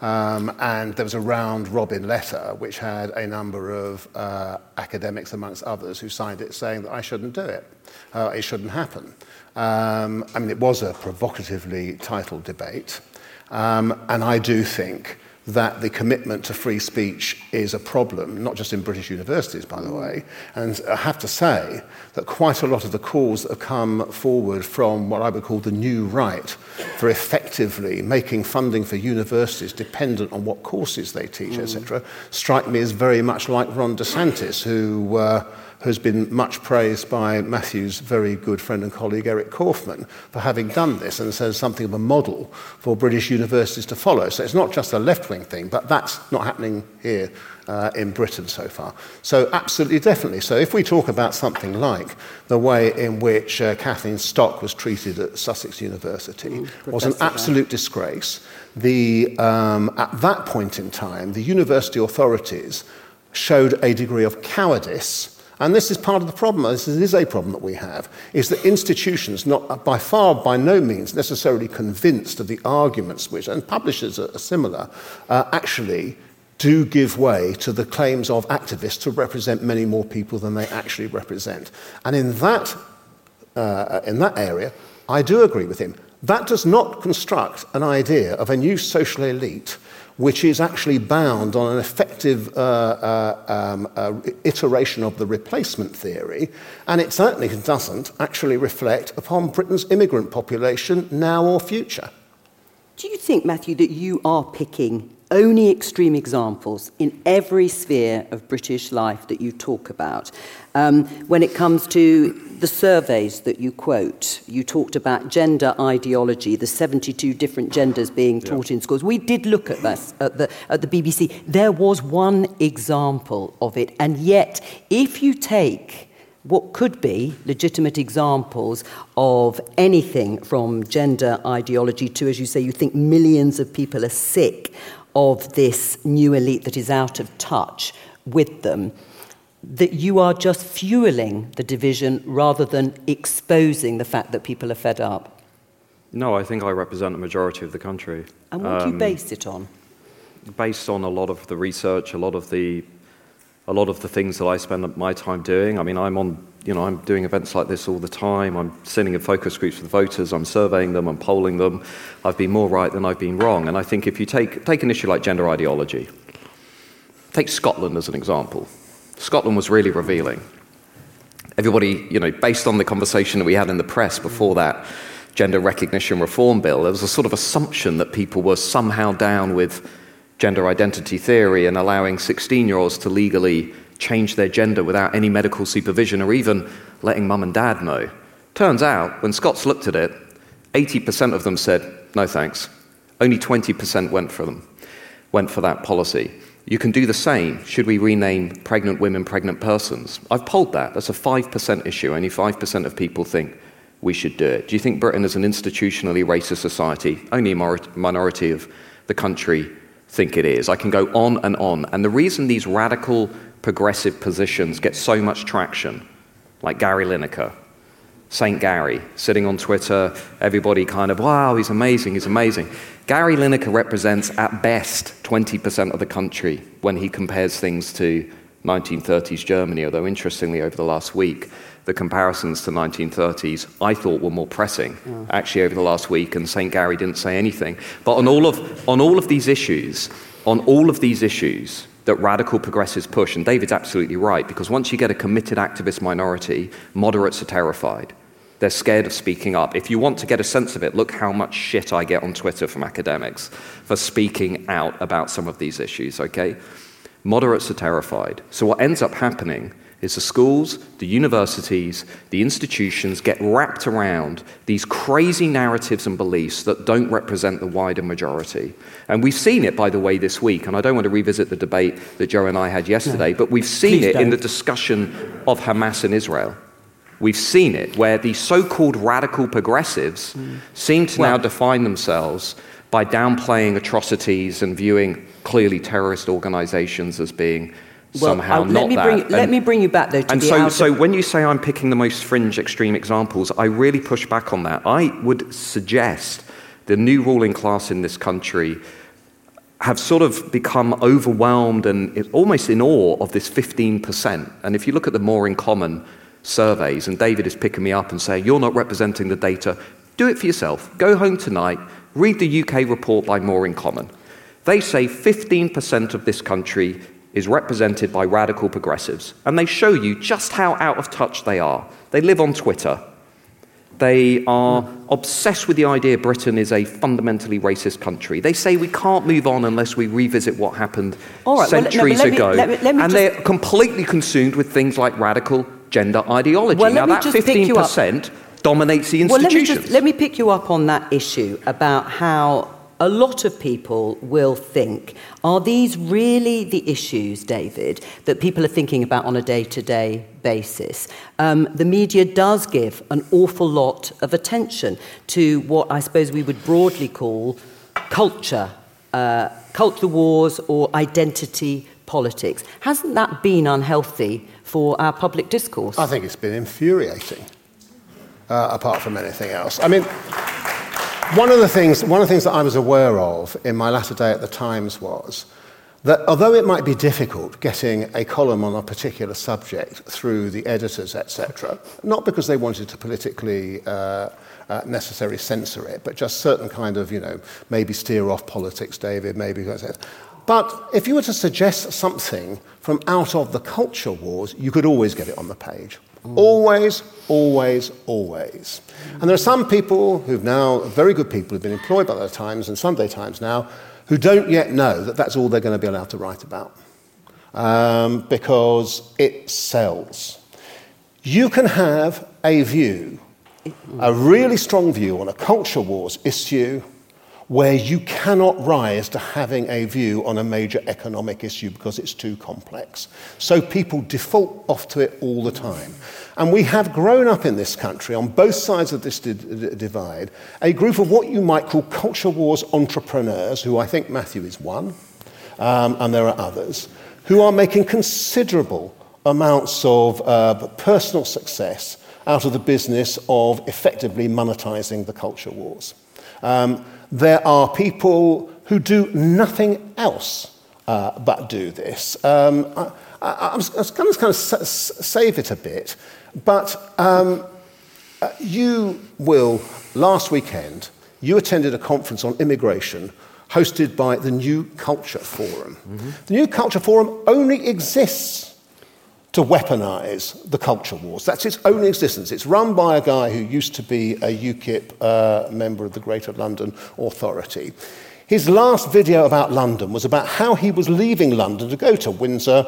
Um, and there was a round robin letter which had a number of uh, academics, amongst others, who signed it saying that I shouldn't do it. Uh, it shouldn't happen. Um, I mean, it was a provocatively titled debate. Um, and I do think that the commitment to free speech is a problem, not just in British universities, by the way. And I have to say that quite a lot of the calls that have come forward from what I would call the new right for effectively making funding for universities dependent on what courses they teach, mm. etc., strike me as very much like Ron DeSantis, who. Uh, has been much praised by Matthew's very good friend and colleague Eric Kaufmann for having done this and says something of a model for British universities to follow. So it's not just a left wing thing, but that's not happening here uh, in Britain so far. So, absolutely, definitely. So, if we talk about something like the way in which uh, Kathleen Stock was treated at Sussex University, was an absolute disgrace. The, um, at that point in time, the university authorities showed a degree of cowardice and this is part of the problem, this is a problem that we have, is that institutions, not by far, by no means necessarily convinced of the arguments which, and publishers are similar, uh, actually do give way to the claims of activists to represent many more people than they actually represent. And in that, uh, in that area, I do agree with him. That does not construct an idea of a new social elite which is actually bound on an effective uh, uh, um, uh, iteration of the replacement theory, and it certainly doesn't actually reflect upon Britain's immigrant population now or future. Do you think, Matthew, that you are picking only extreme examples in every sphere of British life that you talk about? Um, when it comes to the surveys that you quote, you talked about gender ideology, the 72 different genders being taught yeah. in schools. We did look at this at the, at the BBC. There was one example of it, and yet, if you take what could be legitimate examples of anything from gender ideology to, as you say, you think millions of people are sick of this new elite that is out of touch with them, that you are just fueling the division rather than exposing the fact that people are fed up? No, I think I represent a majority of the country. And what um, do you um, base it on? Based on a lot of the research, a lot of the, a lot of the things that I spend my time doing. I mean, I'm on you know, I'm doing events like this all the time. I'm sitting in focus groups with voters. I'm surveying them. I'm polling them. I've been more right than I've been wrong. And I think if you take, take an issue like gender ideology, take Scotland as an example. Scotland was really revealing. Everybody, you know, based on the conversation that we had in the press before that gender recognition reform bill, there was a sort of assumption that people were somehow down with gender identity theory and allowing 16 year olds to legally change their gender without any medical supervision or even letting mum and dad know. Turns out, when Scots looked at it, 80% of them said, no thanks. Only 20% went for them, went for that policy. You can do the same. Should we rename pregnant women pregnant persons? I've polled that. That's a 5% issue. Only 5% of people think we should do it. Do you think Britain is an institutionally racist society? Only a minority of the country think it is. I can go on and on. And the reason these radical progressive positions get so much traction, like Gary Lineker, St. Gary, sitting on Twitter, everybody kind of, wow, he's amazing, he's amazing. Gary Lineker represents at best 20% of the country when he compares things to 1930s Germany, although interestingly, over the last week, the comparisons to 1930s I thought were more pressing yeah. actually over the last week, and St. Gary didn't say anything. But on all of, on all of these issues, on all of these issues, that radical progressives push, and David's absolutely right, because once you get a committed activist minority, moderates are terrified. They're scared of speaking up. If you want to get a sense of it, look how much shit I get on Twitter from academics for speaking out about some of these issues, okay? Moderates are terrified. So what ends up happening is the schools, the universities, the institutions get wrapped around these crazy narratives and beliefs that don't represent the wider majority. And we've seen it, by the way, this week. And I don't want to revisit the debate that Jo and I had yesterday, no. but we've seen it don't. in the discussion of Hamas and Israel. We've seen it where the so called radical progressives mm. seem to well, now define themselves by downplaying atrocities and viewing clearly terrorist organizations as being well, somehow not let me. Bring, and, let me bring you back though. and so, so when you say I'm picking the most fringe extreme examples, I really push back on that. I would suggest the new ruling class in this country have sort of become overwhelmed and almost in awe of this 15%. And if you look at the more in common surveys, and David is picking me up and saying, You're not representing the data, do it for yourself. Go home tonight, read the UK report by More in Common. They say 15% of this country is represented by radical progressives. And they show you just how out of touch they are. They live on Twitter. They are obsessed with the idea Britain is a fundamentally racist country. They say we can't move on unless we revisit what happened right, centuries well, no, ago. Me, let me, let me and just... they're completely consumed with things like radical gender ideology. Well, now, that 15% dominates the institutions. Well, let me, just, let me pick you up on that issue about how a lot of people will think are these really the issues, David, that people are thinking about on a day to day basis? Um, the media does give an awful lot of attention to what I suppose we would broadly call culture, uh, culture wars, or identity politics. Hasn't that been unhealthy for our public discourse? I think it's been infuriating, uh, apart from anything else. I mean, one of the things, one of the things that I was aware of in my latter day at the Times was that although it might be difficult getting a column on a particular subject through the editors, etc., not because they wanted to politically uh, uh, necessarily censor it, but just certain kind of, you know, maybe steer off politics, David, maybe. But if you were to suggest something from out of the culture wars, you could always get it on the page. Always, always, always. And there are some people who've now, very good people who've been employed by the Times and Sunday Times now, who don't yet know that that's all they're going to be allowed to write about um, because it sells. You can have a view, a really strong view on a culture wars issue where you cannot rise to having a view on a major economic issue because it's too complex. So people default off to it all the time. And we have grown up in this country, on both sides of this di- divide, a group of what you might call culture wars entrepreneurs, who I think Matthew is one, um, and there are others, who are making considerable amounts of uh, personal success out of the business of effectively monetizing the culture wars. Um, there are people who do nothing else uh, but do this. Um, I, I, am going to kind of save it a bit, but um, uh, you will, last weekend, you attended a conference on immigration hosted by the New Culture Forum. Mm-hmm. The New Culture Forum only exists to weaponize the culture wars. That's its only existence. It's run by a guy who used to be a UKIP uh, member of the Greater London Authority. His last video about London was about how he was leaving London to go to Windsor,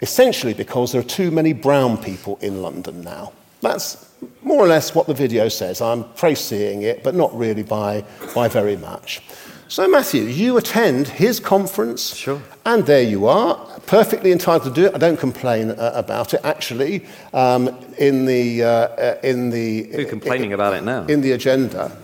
essentially because there are too many brown people in London now. That's more or less what the video says. I'm praise-seeing it, but not really by, by very much. So, Matthew, you attend his conference, sure. and there you are, perfectly entitled to do it. I don't complain uh, about it. Actually, um, in the uh, uh, in the who's complaining in, about it now? In the agenda,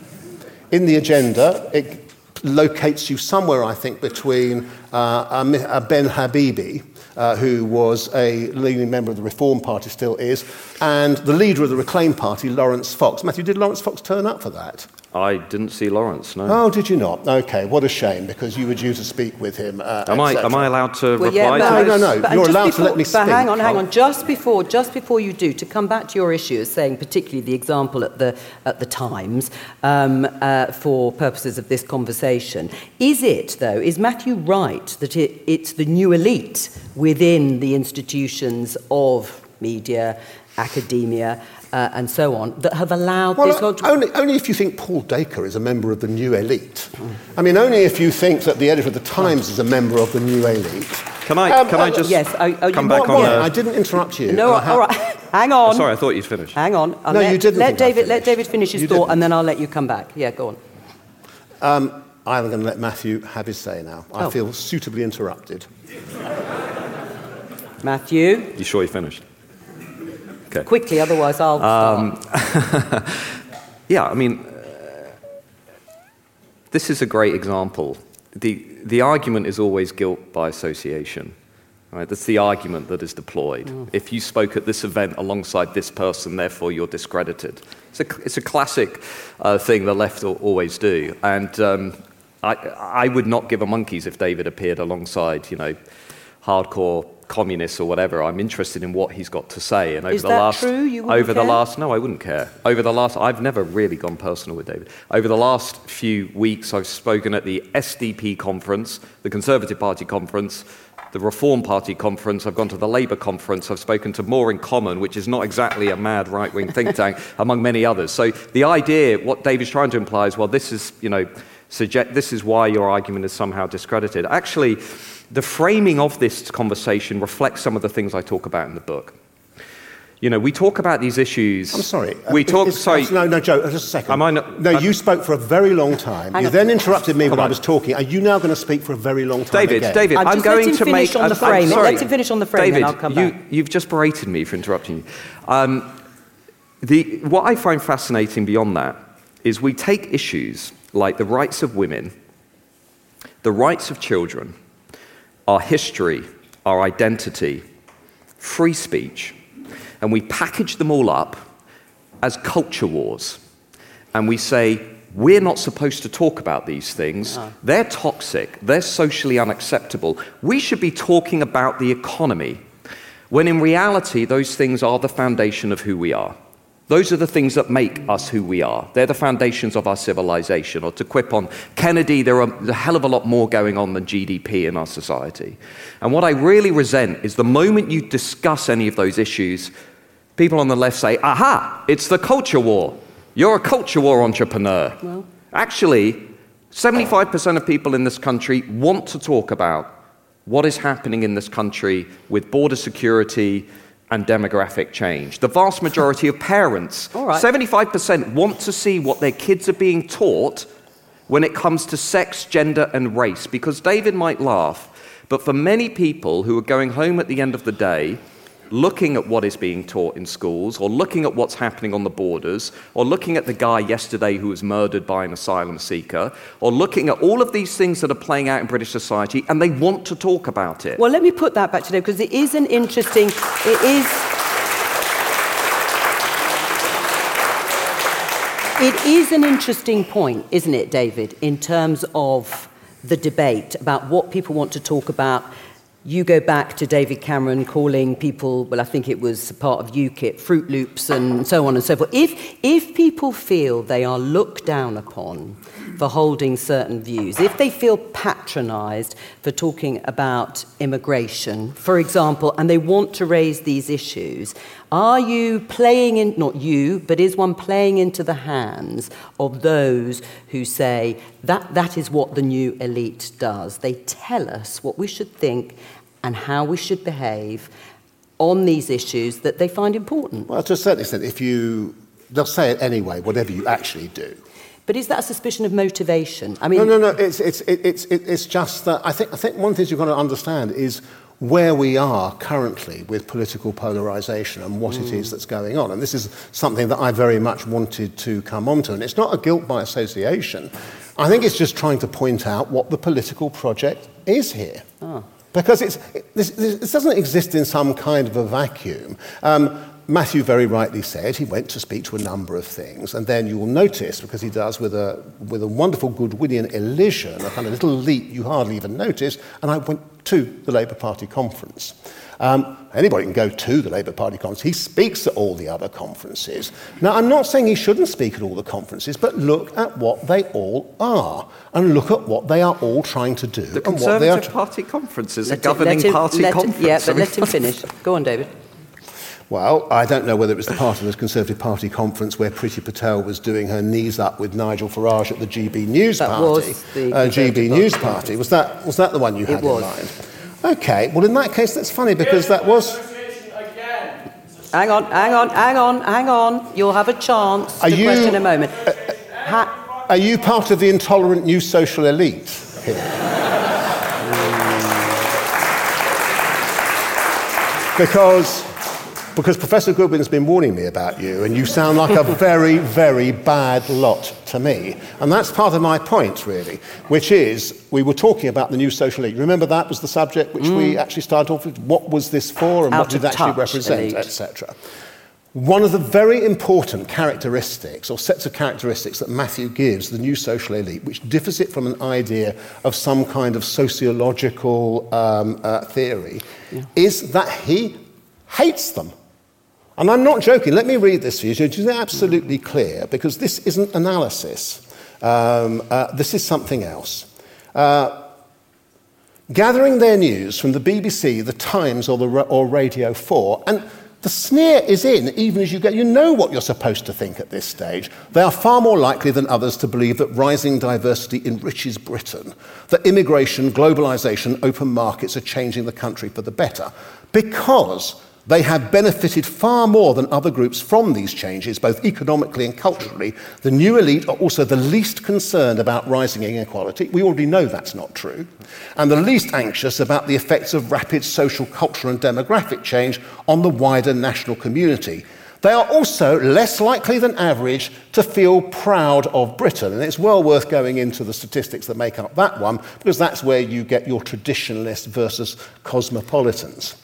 in the agenda, it locates you somewhere, I think, between uh, Ben Habib, uh, who was a leading member of the Reform Party, still is, and the leader of the Reclaim Party, Laurence Fox. Matthew, did Laurence Fox turn up for that? I didn't see Laurence, no. Oh, did you not? Okay, what a shame, because you were due to speak with him. Uh, am, I, am I allowed to well, reply yeah, to No, no, no. But You're allowed before, to let me speak. But hang on, hang on. Just before, just before you do, to come back to your issue, of saying particularly the example at the, at the Times um, uh, for purposes of this conversation, is it, though, is Matthew right that it, it's the new elite within the institutions of media, academia, uh, and so on that have allowed well, this. Uh, only, only if you think Paul Dacre is a member of the new elite. Mm. I mean, only if you think that the editor of the Times is a member of the new elite. Can I, um, can I just yes, come back on? Yeah, I didn't interrupt you. No, all right. Hang on. Oh, sorry, I thought you'd finished. Hang on. I'll no, let, you didn't. Let David, let David finish his you thought, didn't. and then I'll let you come back. Yeah, go on. Um, I'm going to let Matthew have his say now. I Oh. feel suitably interrupted. Matthew, You sure you finished? Okay. quickly, otherwise I'll Um, yeah, I mean, uh, this is a great example. The, the argument is always guilt by association. Right? That's the argument that is deployed. If you spoke at this event alongside this person, therefore you're discredited. It's a, it's a classic uh, thing the left al- always do. And um, I, I would not give a monkeys if David appeared alongside, you know, hardcore communists or whatever. I'm interested in what he's got to say. And over Is the last, true? You wouldn't over the last, no, I wouldn't care. Over the last, I've never really gone personal with David. Over the last few weeks, I've spoken at the SDP conference, the Conservative Party conference, the Reform Party conference, I've gone to the Labour conference, I've spoken to More in Common, which is not exactly a mad right wing think tank, among many others. So the idea, what David's trying to imply is, well, this is, you know, suggest, this is why your argument is somehow discredited. Actually, the framing of this conversation reflects some of the things I talk about in the book. You know, we talk about these issues. I'm sorry. We Uh, talk. is- Sorry. No, no, Jo, just a second. Am I not- no, uh, you spoke for a very long time. You then interrupted me when Come I was talking. Are you now going to speak for a very long time David, again? David, I'm just let going to finish make. on the I'm- I'm framing. sorry. Let him finish on the framing, David, I'll come you, you've just berated me for interrupting you. Um, the, what I find fascinating beyond that is we take issues like the rights of women, the rights of children, our history, our identity, free speech, and we package them all up as culture wars. And we say, we're not supposed to talk about these things. They're toxic. They're socially unacceptable. We should be talking about the economy, when in reality, those things are the foundation of who we are. Those are the things that make us who we are. They're the foundations of our civilization. Or to quip on Kennedy, there are a hell of a lot more going on than GDP in our society. And what I really resent is the moment you discuss any of those issues, people on the left say, aha, it's the culture war. You're a culture war entrepreneur. Well. Actually, 75% of people in this country want to talk about what is happening in this country with border security and demographic change. The vast majority of parents, right. 75%, want to see what their kids are being taught when it comes to sex, gender, and race. Because David might laugh, but for many people who are going home at the end of the day, looking at what is being taught in schools, or looking at what's happening on the borders, or looking at the guy yesterday who was murdered by an asylum seeker, or looking at all of these things that are playing out in British society, and they want to talk about it. Well, let me put that back to Dave because it is an interesting. It is. It is an interesting point, isn't it, David, in terms of the debate about what people want to talk about you go back to David Cameron calling people, well, I think it was part of UKIP, Fruit Loops and so on and so forth. If, if people feel they are looked down upon for holding certain views, if they feel patronised for talking about immigration, for example, and they want to raise these issues, are you playing in, not you, but is one playing into the hands of those who say that that is what the new elite does? They tell us what we should think and how we should behave on these issues that they find important. Well, to a certain extent, if you, they'll say it anyway, whatever you actually do. But is that a suspicion of motivation? I mean, no, no, no. It's, it's, it's, it's just that I think, I think one thing you've got to understand is where we are currently with political polarization and what mm. it is that's going on. And this is something that I very much wanted to come onto. And it's not a guilt by association. I think it's just trying to point out what the political project is here. Oh. Because it's, it, this, this, doesn't exist in some kind of a vacuum. Um, Matthew very rightly said he went to speak to a number of things, and then you will notice, because he does with a, with a wonderful Goodwinian elision, a kind of little leap you hardly even notice, and I went to the Labour Party conference. Um, anybody can go to the Labour Party conference. He speaks at all the other conferences. Now, I'm not saying he shouldn't speak at all the conferences, but look at what they all are and look at what they are all trying to do. The and what they are Party conferences, a governing him, party conference. Him, yeah, but let him finish. Go on, David. Well, I don't know whether it was the part of the Conservative Party conference where Priti Patel was doing her knees up with Nigel Farage at the GB News that Party. Was the uh, GB News Party. Was that, was that the one you had it was. in mind? Okay, well, in that case, that's funny because that was. Hang on, hang on, hang on, hang on. You'll have a chance are to you, question in a moment. Uh, ha- are you part of the intolerant new social elite here? because because Professor Goodwin's been warning me about you, and you sound like a very, very bad lot to me. And that's part of my point, really, which is we were talking about the new social elite. Remember that was the subject which mm. we actually started off with? What was this for, and Out what did it actually represent, etc. One of the very important characteristics, or sets of characteristics, that Matthew gives the new social elite, which differs it from an idea of some kind of sociological um, uh, theory, yeah. is that he hates them. And I'm not joking. Let me read this for you, It's absolutely clear, because this isn't analysis. Um, uh, this is something else. Uh, gathering their news from the BBC, the Times, or, the, or Radio 4, and the sneer is in even as you go. You know what you're supposed to think at this stage. They are far more likely than others to believe that rising diversity enriches Britain, that immigration, globalisation, open markets are changing the country for the better. Because they have benefited far more than other groups from these changes, both economically and culturally. The new elite are also the least concerned about rising inequality. We already know that's not true. And the least anxious about the effects of rapid social, cultural, and demographic change on the wider national community. They are also less likely than average to feel proud of Britain. And it's well worth going into the statistics that make up that one, because that's where you get your traditionalists versus cosmopolitans.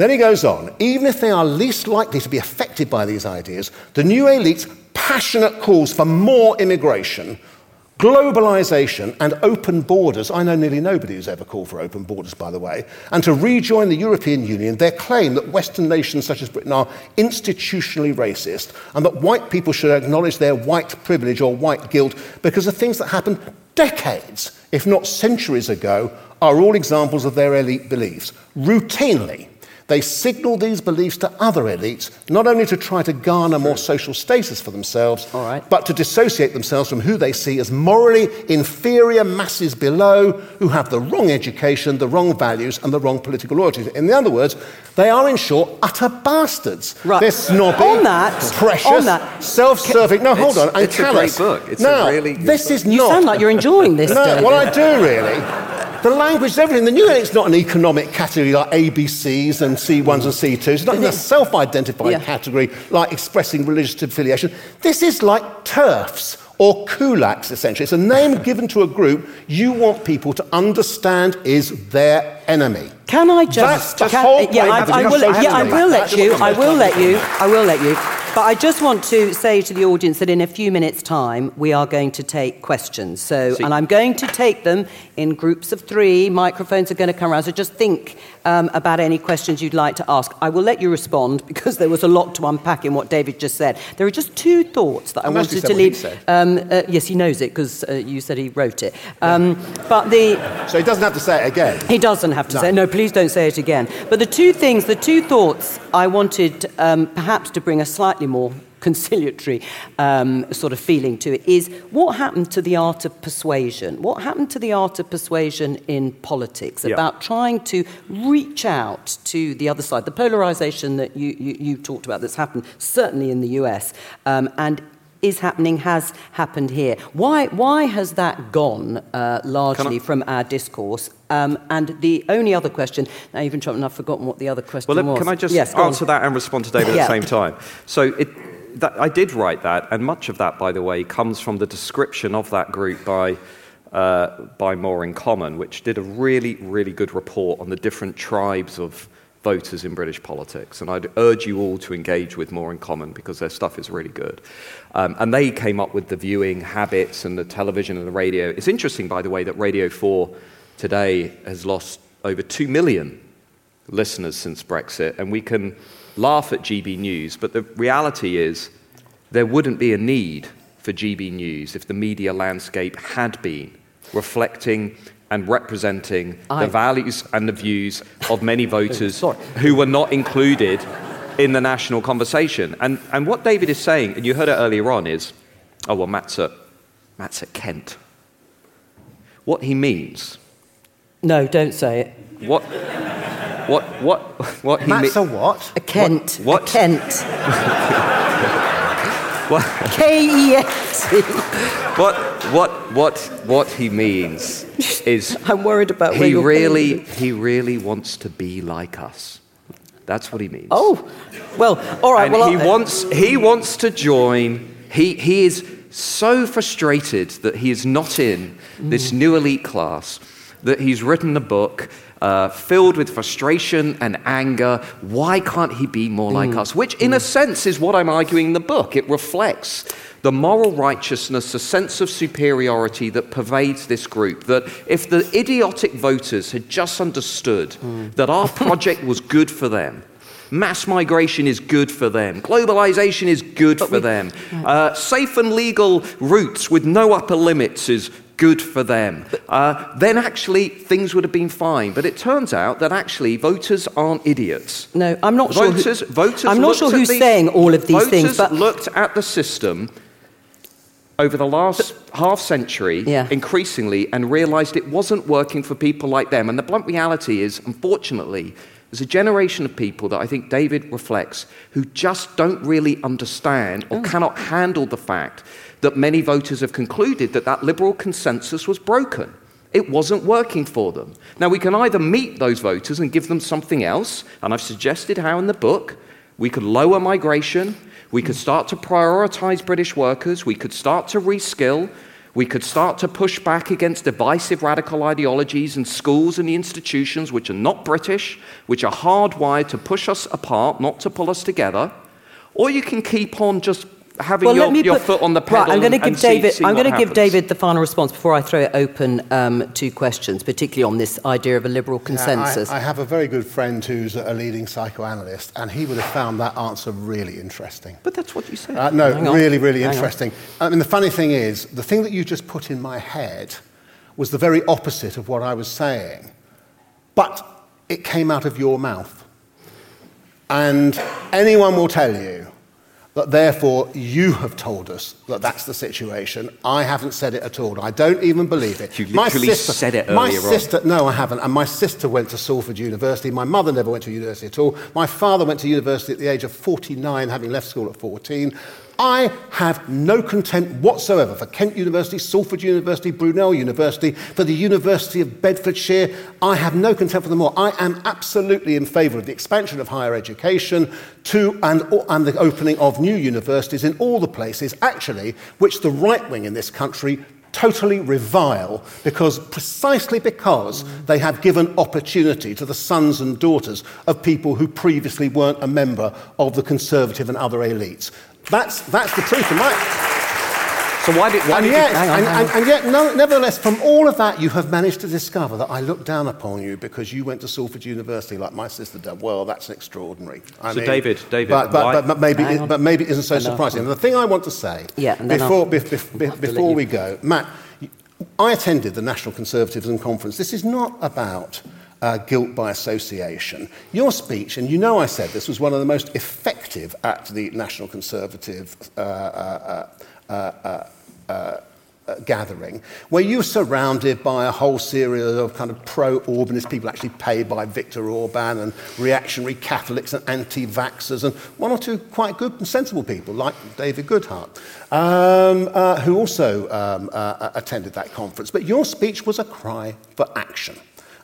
Then he goes on, even if they are least likely to be affected by these ideas, the new elite's passionate calls for more immigration, globalization, and open borders. I know nearly nobody who's ever called for open borders, by the way. And to rejoin the European Union, their claim that Western nations such as Britain are institutionally racist and that white people should acknowledge their white privilege or white guilt because of things that happened decades, if not centuries ago, are all examples of their elite beliefs. Routinely, they signal these beliefs to other elites, not only to try to garner more social status for themselves, but to dissociate themselves from who they see as morally inferior masses below who have the wrong education, the wrong values, and the wrong political loyalties. In other words, they are, in short, utter bastards. Right. They're snobby, on that, precious, on that. self-serving. No, hold on. And it's callous. a great book. It's now, a really this book. is not. you sound like you're enjoying this. no, well, I do really. The language is everything. The new elite's not an economic category like ABCs and C1s and C2s. It's not even a self identified Yeah. category like expressing religious affiliation. This is like TERFs or kulaks, essentially. It's a name given to a group you want people to understand is their enemy. Can I That's just? the can- whole yeah, I, I will. Yeah, I will let you. I will let you. I will let you. But I just want to say to the audience that in a few minutes' time, we are going to take questions. So, See- and I'm going to take them in groups of three. Microphones are going to come around. So just think um, about any questions you'd like to ask. I will let you respond because there was a lot to unpack in what David just said. There are just two thoughts that I I'm wanted to leave. Um, uh, yes, he knows it because uh, you said he wrote it. Um, But the So he doesn't have to say it again. he doesn't have to No. say no. Please don't say it again. But the two things, the two thoughts, I wanted um, perhaps to bring a slightly more conciliatory um, sort of feeling to it is what happened to the art of persuasion? What happened to the art of persuasion in politics Yeah. about trying to reach out to the other side? The polarization that you, you, you talked about that's happened certainly in the US um, and is happening, has happened here. Why, why has that gone uh, largely from our discourse? Um, and the only other question, now you've interrupted, I've forgotten what the other question was. Well, was. can I just yes, answer that and respond to David Yeah. at the same time? So it, that, I did write that, and much of that, by the way, comes from the description of that group by, uh, by More in Common, which did a really, really good report on the different tribes of voters in British politics. And I'd urge you all to engage with More in Common because their stuff is really good. Um, and they came up with the viewing habits and the television and the radio. It's interesting, by the way, that Radio 4 today has lost over 2 million listeners since Brexit, and we can laugh at GB News, but the reality is there wouldn't be a need for GB News if the media landscape had been reflecting and representing I- the values and the views of many oh, voters who were not included in the national conversation. And, and what David is saying, and you heard it earlier on, is oh, well, Matt's at, Matt's at Kent. What he means, No, don't say it. what, what, what, what he Matt's a what? A Kent. What- A Kent. What, K E N T. what, what, what, what he means is I'm worried about where he you're really, going. he really wants to be like us. That's what he means. Oh, well, all right. and well, he I- wants, he wants to join. He, he is so frustrated that he is not in this new elite class that he's written a book uh, filled with frustration and anger. Why can't he be more like us? Which, in a sense, is what I'm arguing in the book. It reflects the moral righteousness, the sense of superiority that pervades this group. That if the idiotic voters had just understood that our project was good for them, Mass migration is good for them. Globalization is good for them. Uh, safe and legal routes with no upper limits is good for them. Uh, then actually things would have been fine. But it turns out that actually voters aren't idiots. No, I'm not sure. who- Voters, voters I'm not sure who's the- saying all of these voters things, but looked at the system over the last half century Yeah. increasingly and realized it wasn't working for people like them. And the blunt reality is, unfortunately, there's a generation of people that I think David reflects who just don't really understand or cannot handle the fact that many voters have concluded that that liberal consensus was broken. It wasn't working for them. Now, we can either meet those voters and give them something else, and I've suggested how in the book we could lower migration, we could start to prioritize British workers, we could start to reskill, we could start to push back against divisive radical ideologies in schools and the institutions which are not British, which are hardwired to push us apart, not to pull us together. Or you can keep on just having well, your, let me your put, foot on the pedal. Right, I'm going to give and see- David. see I'm going to give. David the final response before I throw it open um, to questions, particularly on this idea of a liberal Yeah, consensus. I, I have a very good friend who's a leading psychoanalyst, and he would have found that answer really interesting. But that's what you said. Uh, no, Hang on. really, really Hang on. interesting. I mean, the funny thing is, the thing that you just put in my head was the very opposite of what I was saying, but it came out of your mouth. And anyone will tell you that therefore you have told us that that's the situation. I haven't said it at all. I don't even believe it. You literally said it my earlier on. sister, no, I haven't. And my sister went to Salford University. My mother never went to university at all. My father went to university at the age of 49, having left school at 14. I have no contempt whatsoever for Kent University, Salford University, Brunel University, for the University of Bedfordshire. I have no contempt for them all. I am absolutely in favour of the expansion of higher education to and, and the opening of new universities in all the places, actually, which the right wing in this country totally revile because precisely because they have given opportunity to the sons and daughters of people who previously weren't a member of the conservative and other elites. That's, that's the truth. And my, so why did, why and did yet, you... and, and, and yet no, nevertheless, from all of that, you have managed to discover that I look down upon you because you went to Salford University like my sister did. Well, that's extraordinary. I So mean, David, David, but, but, why- but, but maybe, it, but maybe it isn't so surprising. The thing I want to say Yeah, before, have to let before we go, Matt, I attended the National Conservatism Conference. This is not about uh, guilt by association. Your speech, and you know I said this, was one of the most effective at the National Conservative uh, uh, uh, uh, uh, gathering, where you're surrounded by a whole series of kind of pro-Orbanist people actually paid by Viktor Orban and reactionary Catholics and anti-vaxxers and one or two quite good and sensible people like David Goodhart, um, who also um, attended that conference. But your speech was a cry for action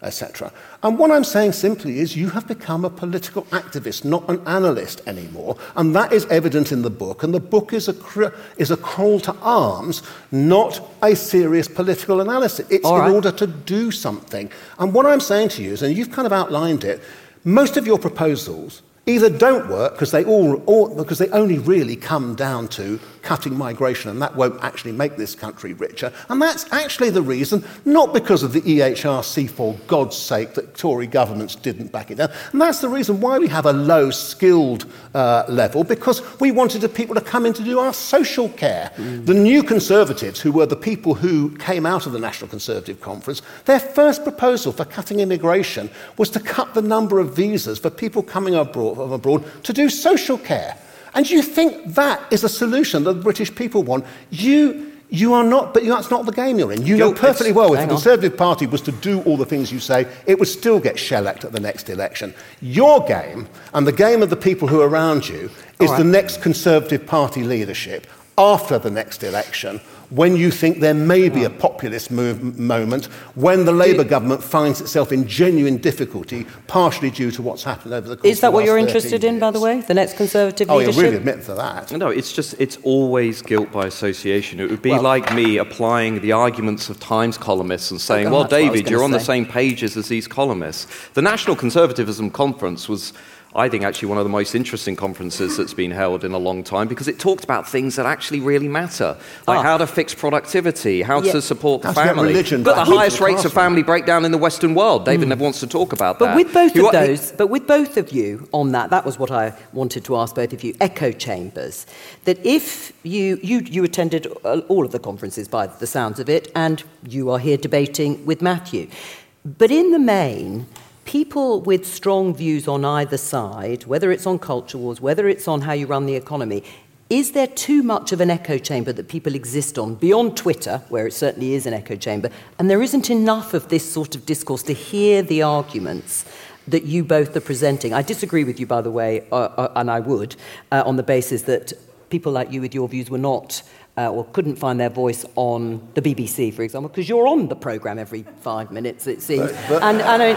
etc. And what I'm saying simply is you have become a political activist, not an analyst anymore. And that is evident in the book. And the book is a, is a call to arms, not a serious political analysis. It's All in order to do something. And what I'm saying to you is, and you've kind of outlined it, most of your proposals either don't work because they all, all because they only really come down to cutting migration and that won't actually make this country richer. And that's actually the reason not because of the EHRC for God's sake that Tory governments didn't back it down. And that's the reason why we have a low skilled uh, level because we wanted the people to come in to do our social care. The new conservatives who were the people who came out of the National Conservative Conference their first proposal for cutting immigration was to cut the number of visas for people coming abroad, from abroad to do social care. And you think that is a solution that the British people want? You, you are not, but that's not the game you're in. You know perfectly well if the on. Conservative Party was to do all the things you say, it would still get shellacked at the next election. Your game, and the game of the people who are around you, is All the next Conservative Party leadership after the next election. When you think there may be a populist move, moment, when the Labour government finds itself in genuine difficulty, partially due to what's happened over the course Is that of the what you're interested 13 in, by the way? The next Conservative Oh, you'll leadership? really admit to that. No, it's just, it's always guilt by association. It would be Well- like me applying the arguments of Times columnists and oh, saying, Oh, well, that's what I was David, you're on the same pages as these columnists. The National Conservatism Conference was, I think, actually one of the most interesting conferences that's been held in a long time because it talked about things that actually really matter, like Ah. how to fix productivity, how Yeah. to support the How family. religion but the highest the rates of family breakdown in the Western world. David never wants to talk about But that. But with both You of are- those, but with both of you on that, that was what I wanted to ask both of you. Echo chambers. That if you you you attended uh, all of the conferences by the sounds of it, and you are here debating with Matthew, but in the main. People with strong views on either side, whether it's on culture wars, whether it's on how you run the economy, is there too much of an echo chamber that people exist on beyond Twitter, where it certainly is an echo chamber, and there isn't enough of this sort of discourse to hear the arguments that you both are presenting? I disagree with you, by the way, uh, uh, and I would, uh, on the basis that people like you with your views were not. Uh, or couldn't find their voice on the BBC, for example, because you're on the programme every five minutes, it seems. But- but- and, and I mean,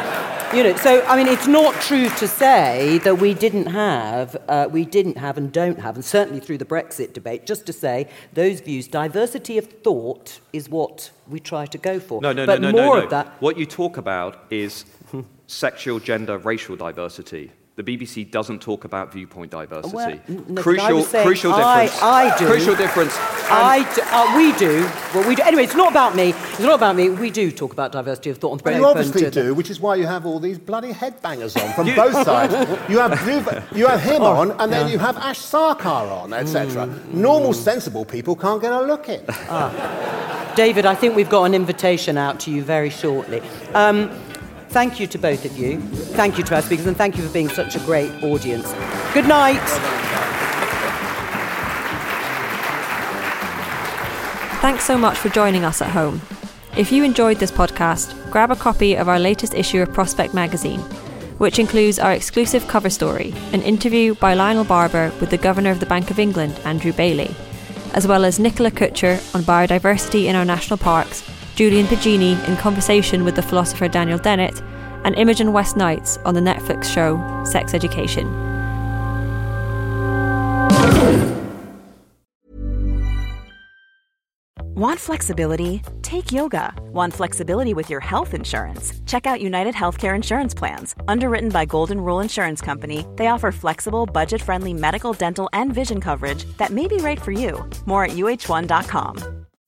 you know, so I mean, it's not true to say that we didn't have, uh, we didn't have, and don't have, and certainly through the Brexit debate. Just to say, those views, diversity of thought, is what we try to go for. No, no, but no, no, more no, no. of that. What you talk about is sexual, gender, racial diversity. The BBC doesn't talk about viewpoint diversity. Well, no, crucial, saying crucial difference. I do. Crucial difference. I d- uh, we do. Well, we do. Anyway, it's not about me. It's not about me. We do talk about diversity of thought on the Well, you open obviously to the- do, which is why you have all these bloody headbangers on from both sides. You have, you, you have him on, and then you have Ash Sarkar on, etc. Normal, sensible people can't get a look in. David, I think we've got an invitation out to you very shortly. Um, thank you to both of you. Thank you to our speakers, and thank you for being such a great audience. Good night. Thanks so much for joining us at home. If you enjoyed this podcast, grab a copy of our latest issue of Prospect magazine, which includes our exclusive cover story, an interview by Lionel Barber with the Governor of the Bank of England, Andrew Bailey, as well as Nicola Kutcher on biodiversity in our national parks, Julian Baggini in conversation with the philosopher Daniel Dennett, and Imogen West Knights on the Netflix show Sex Education. Want flexibility? Take yoga. Want flexibility with your health insurance? Check out United Healthcare Insurance Plans. Underwritten by Golden Rule Insurance Company, they offer flexible, budget friendly medical, dental, and vision coverage that may be right for you. More at uhone.com.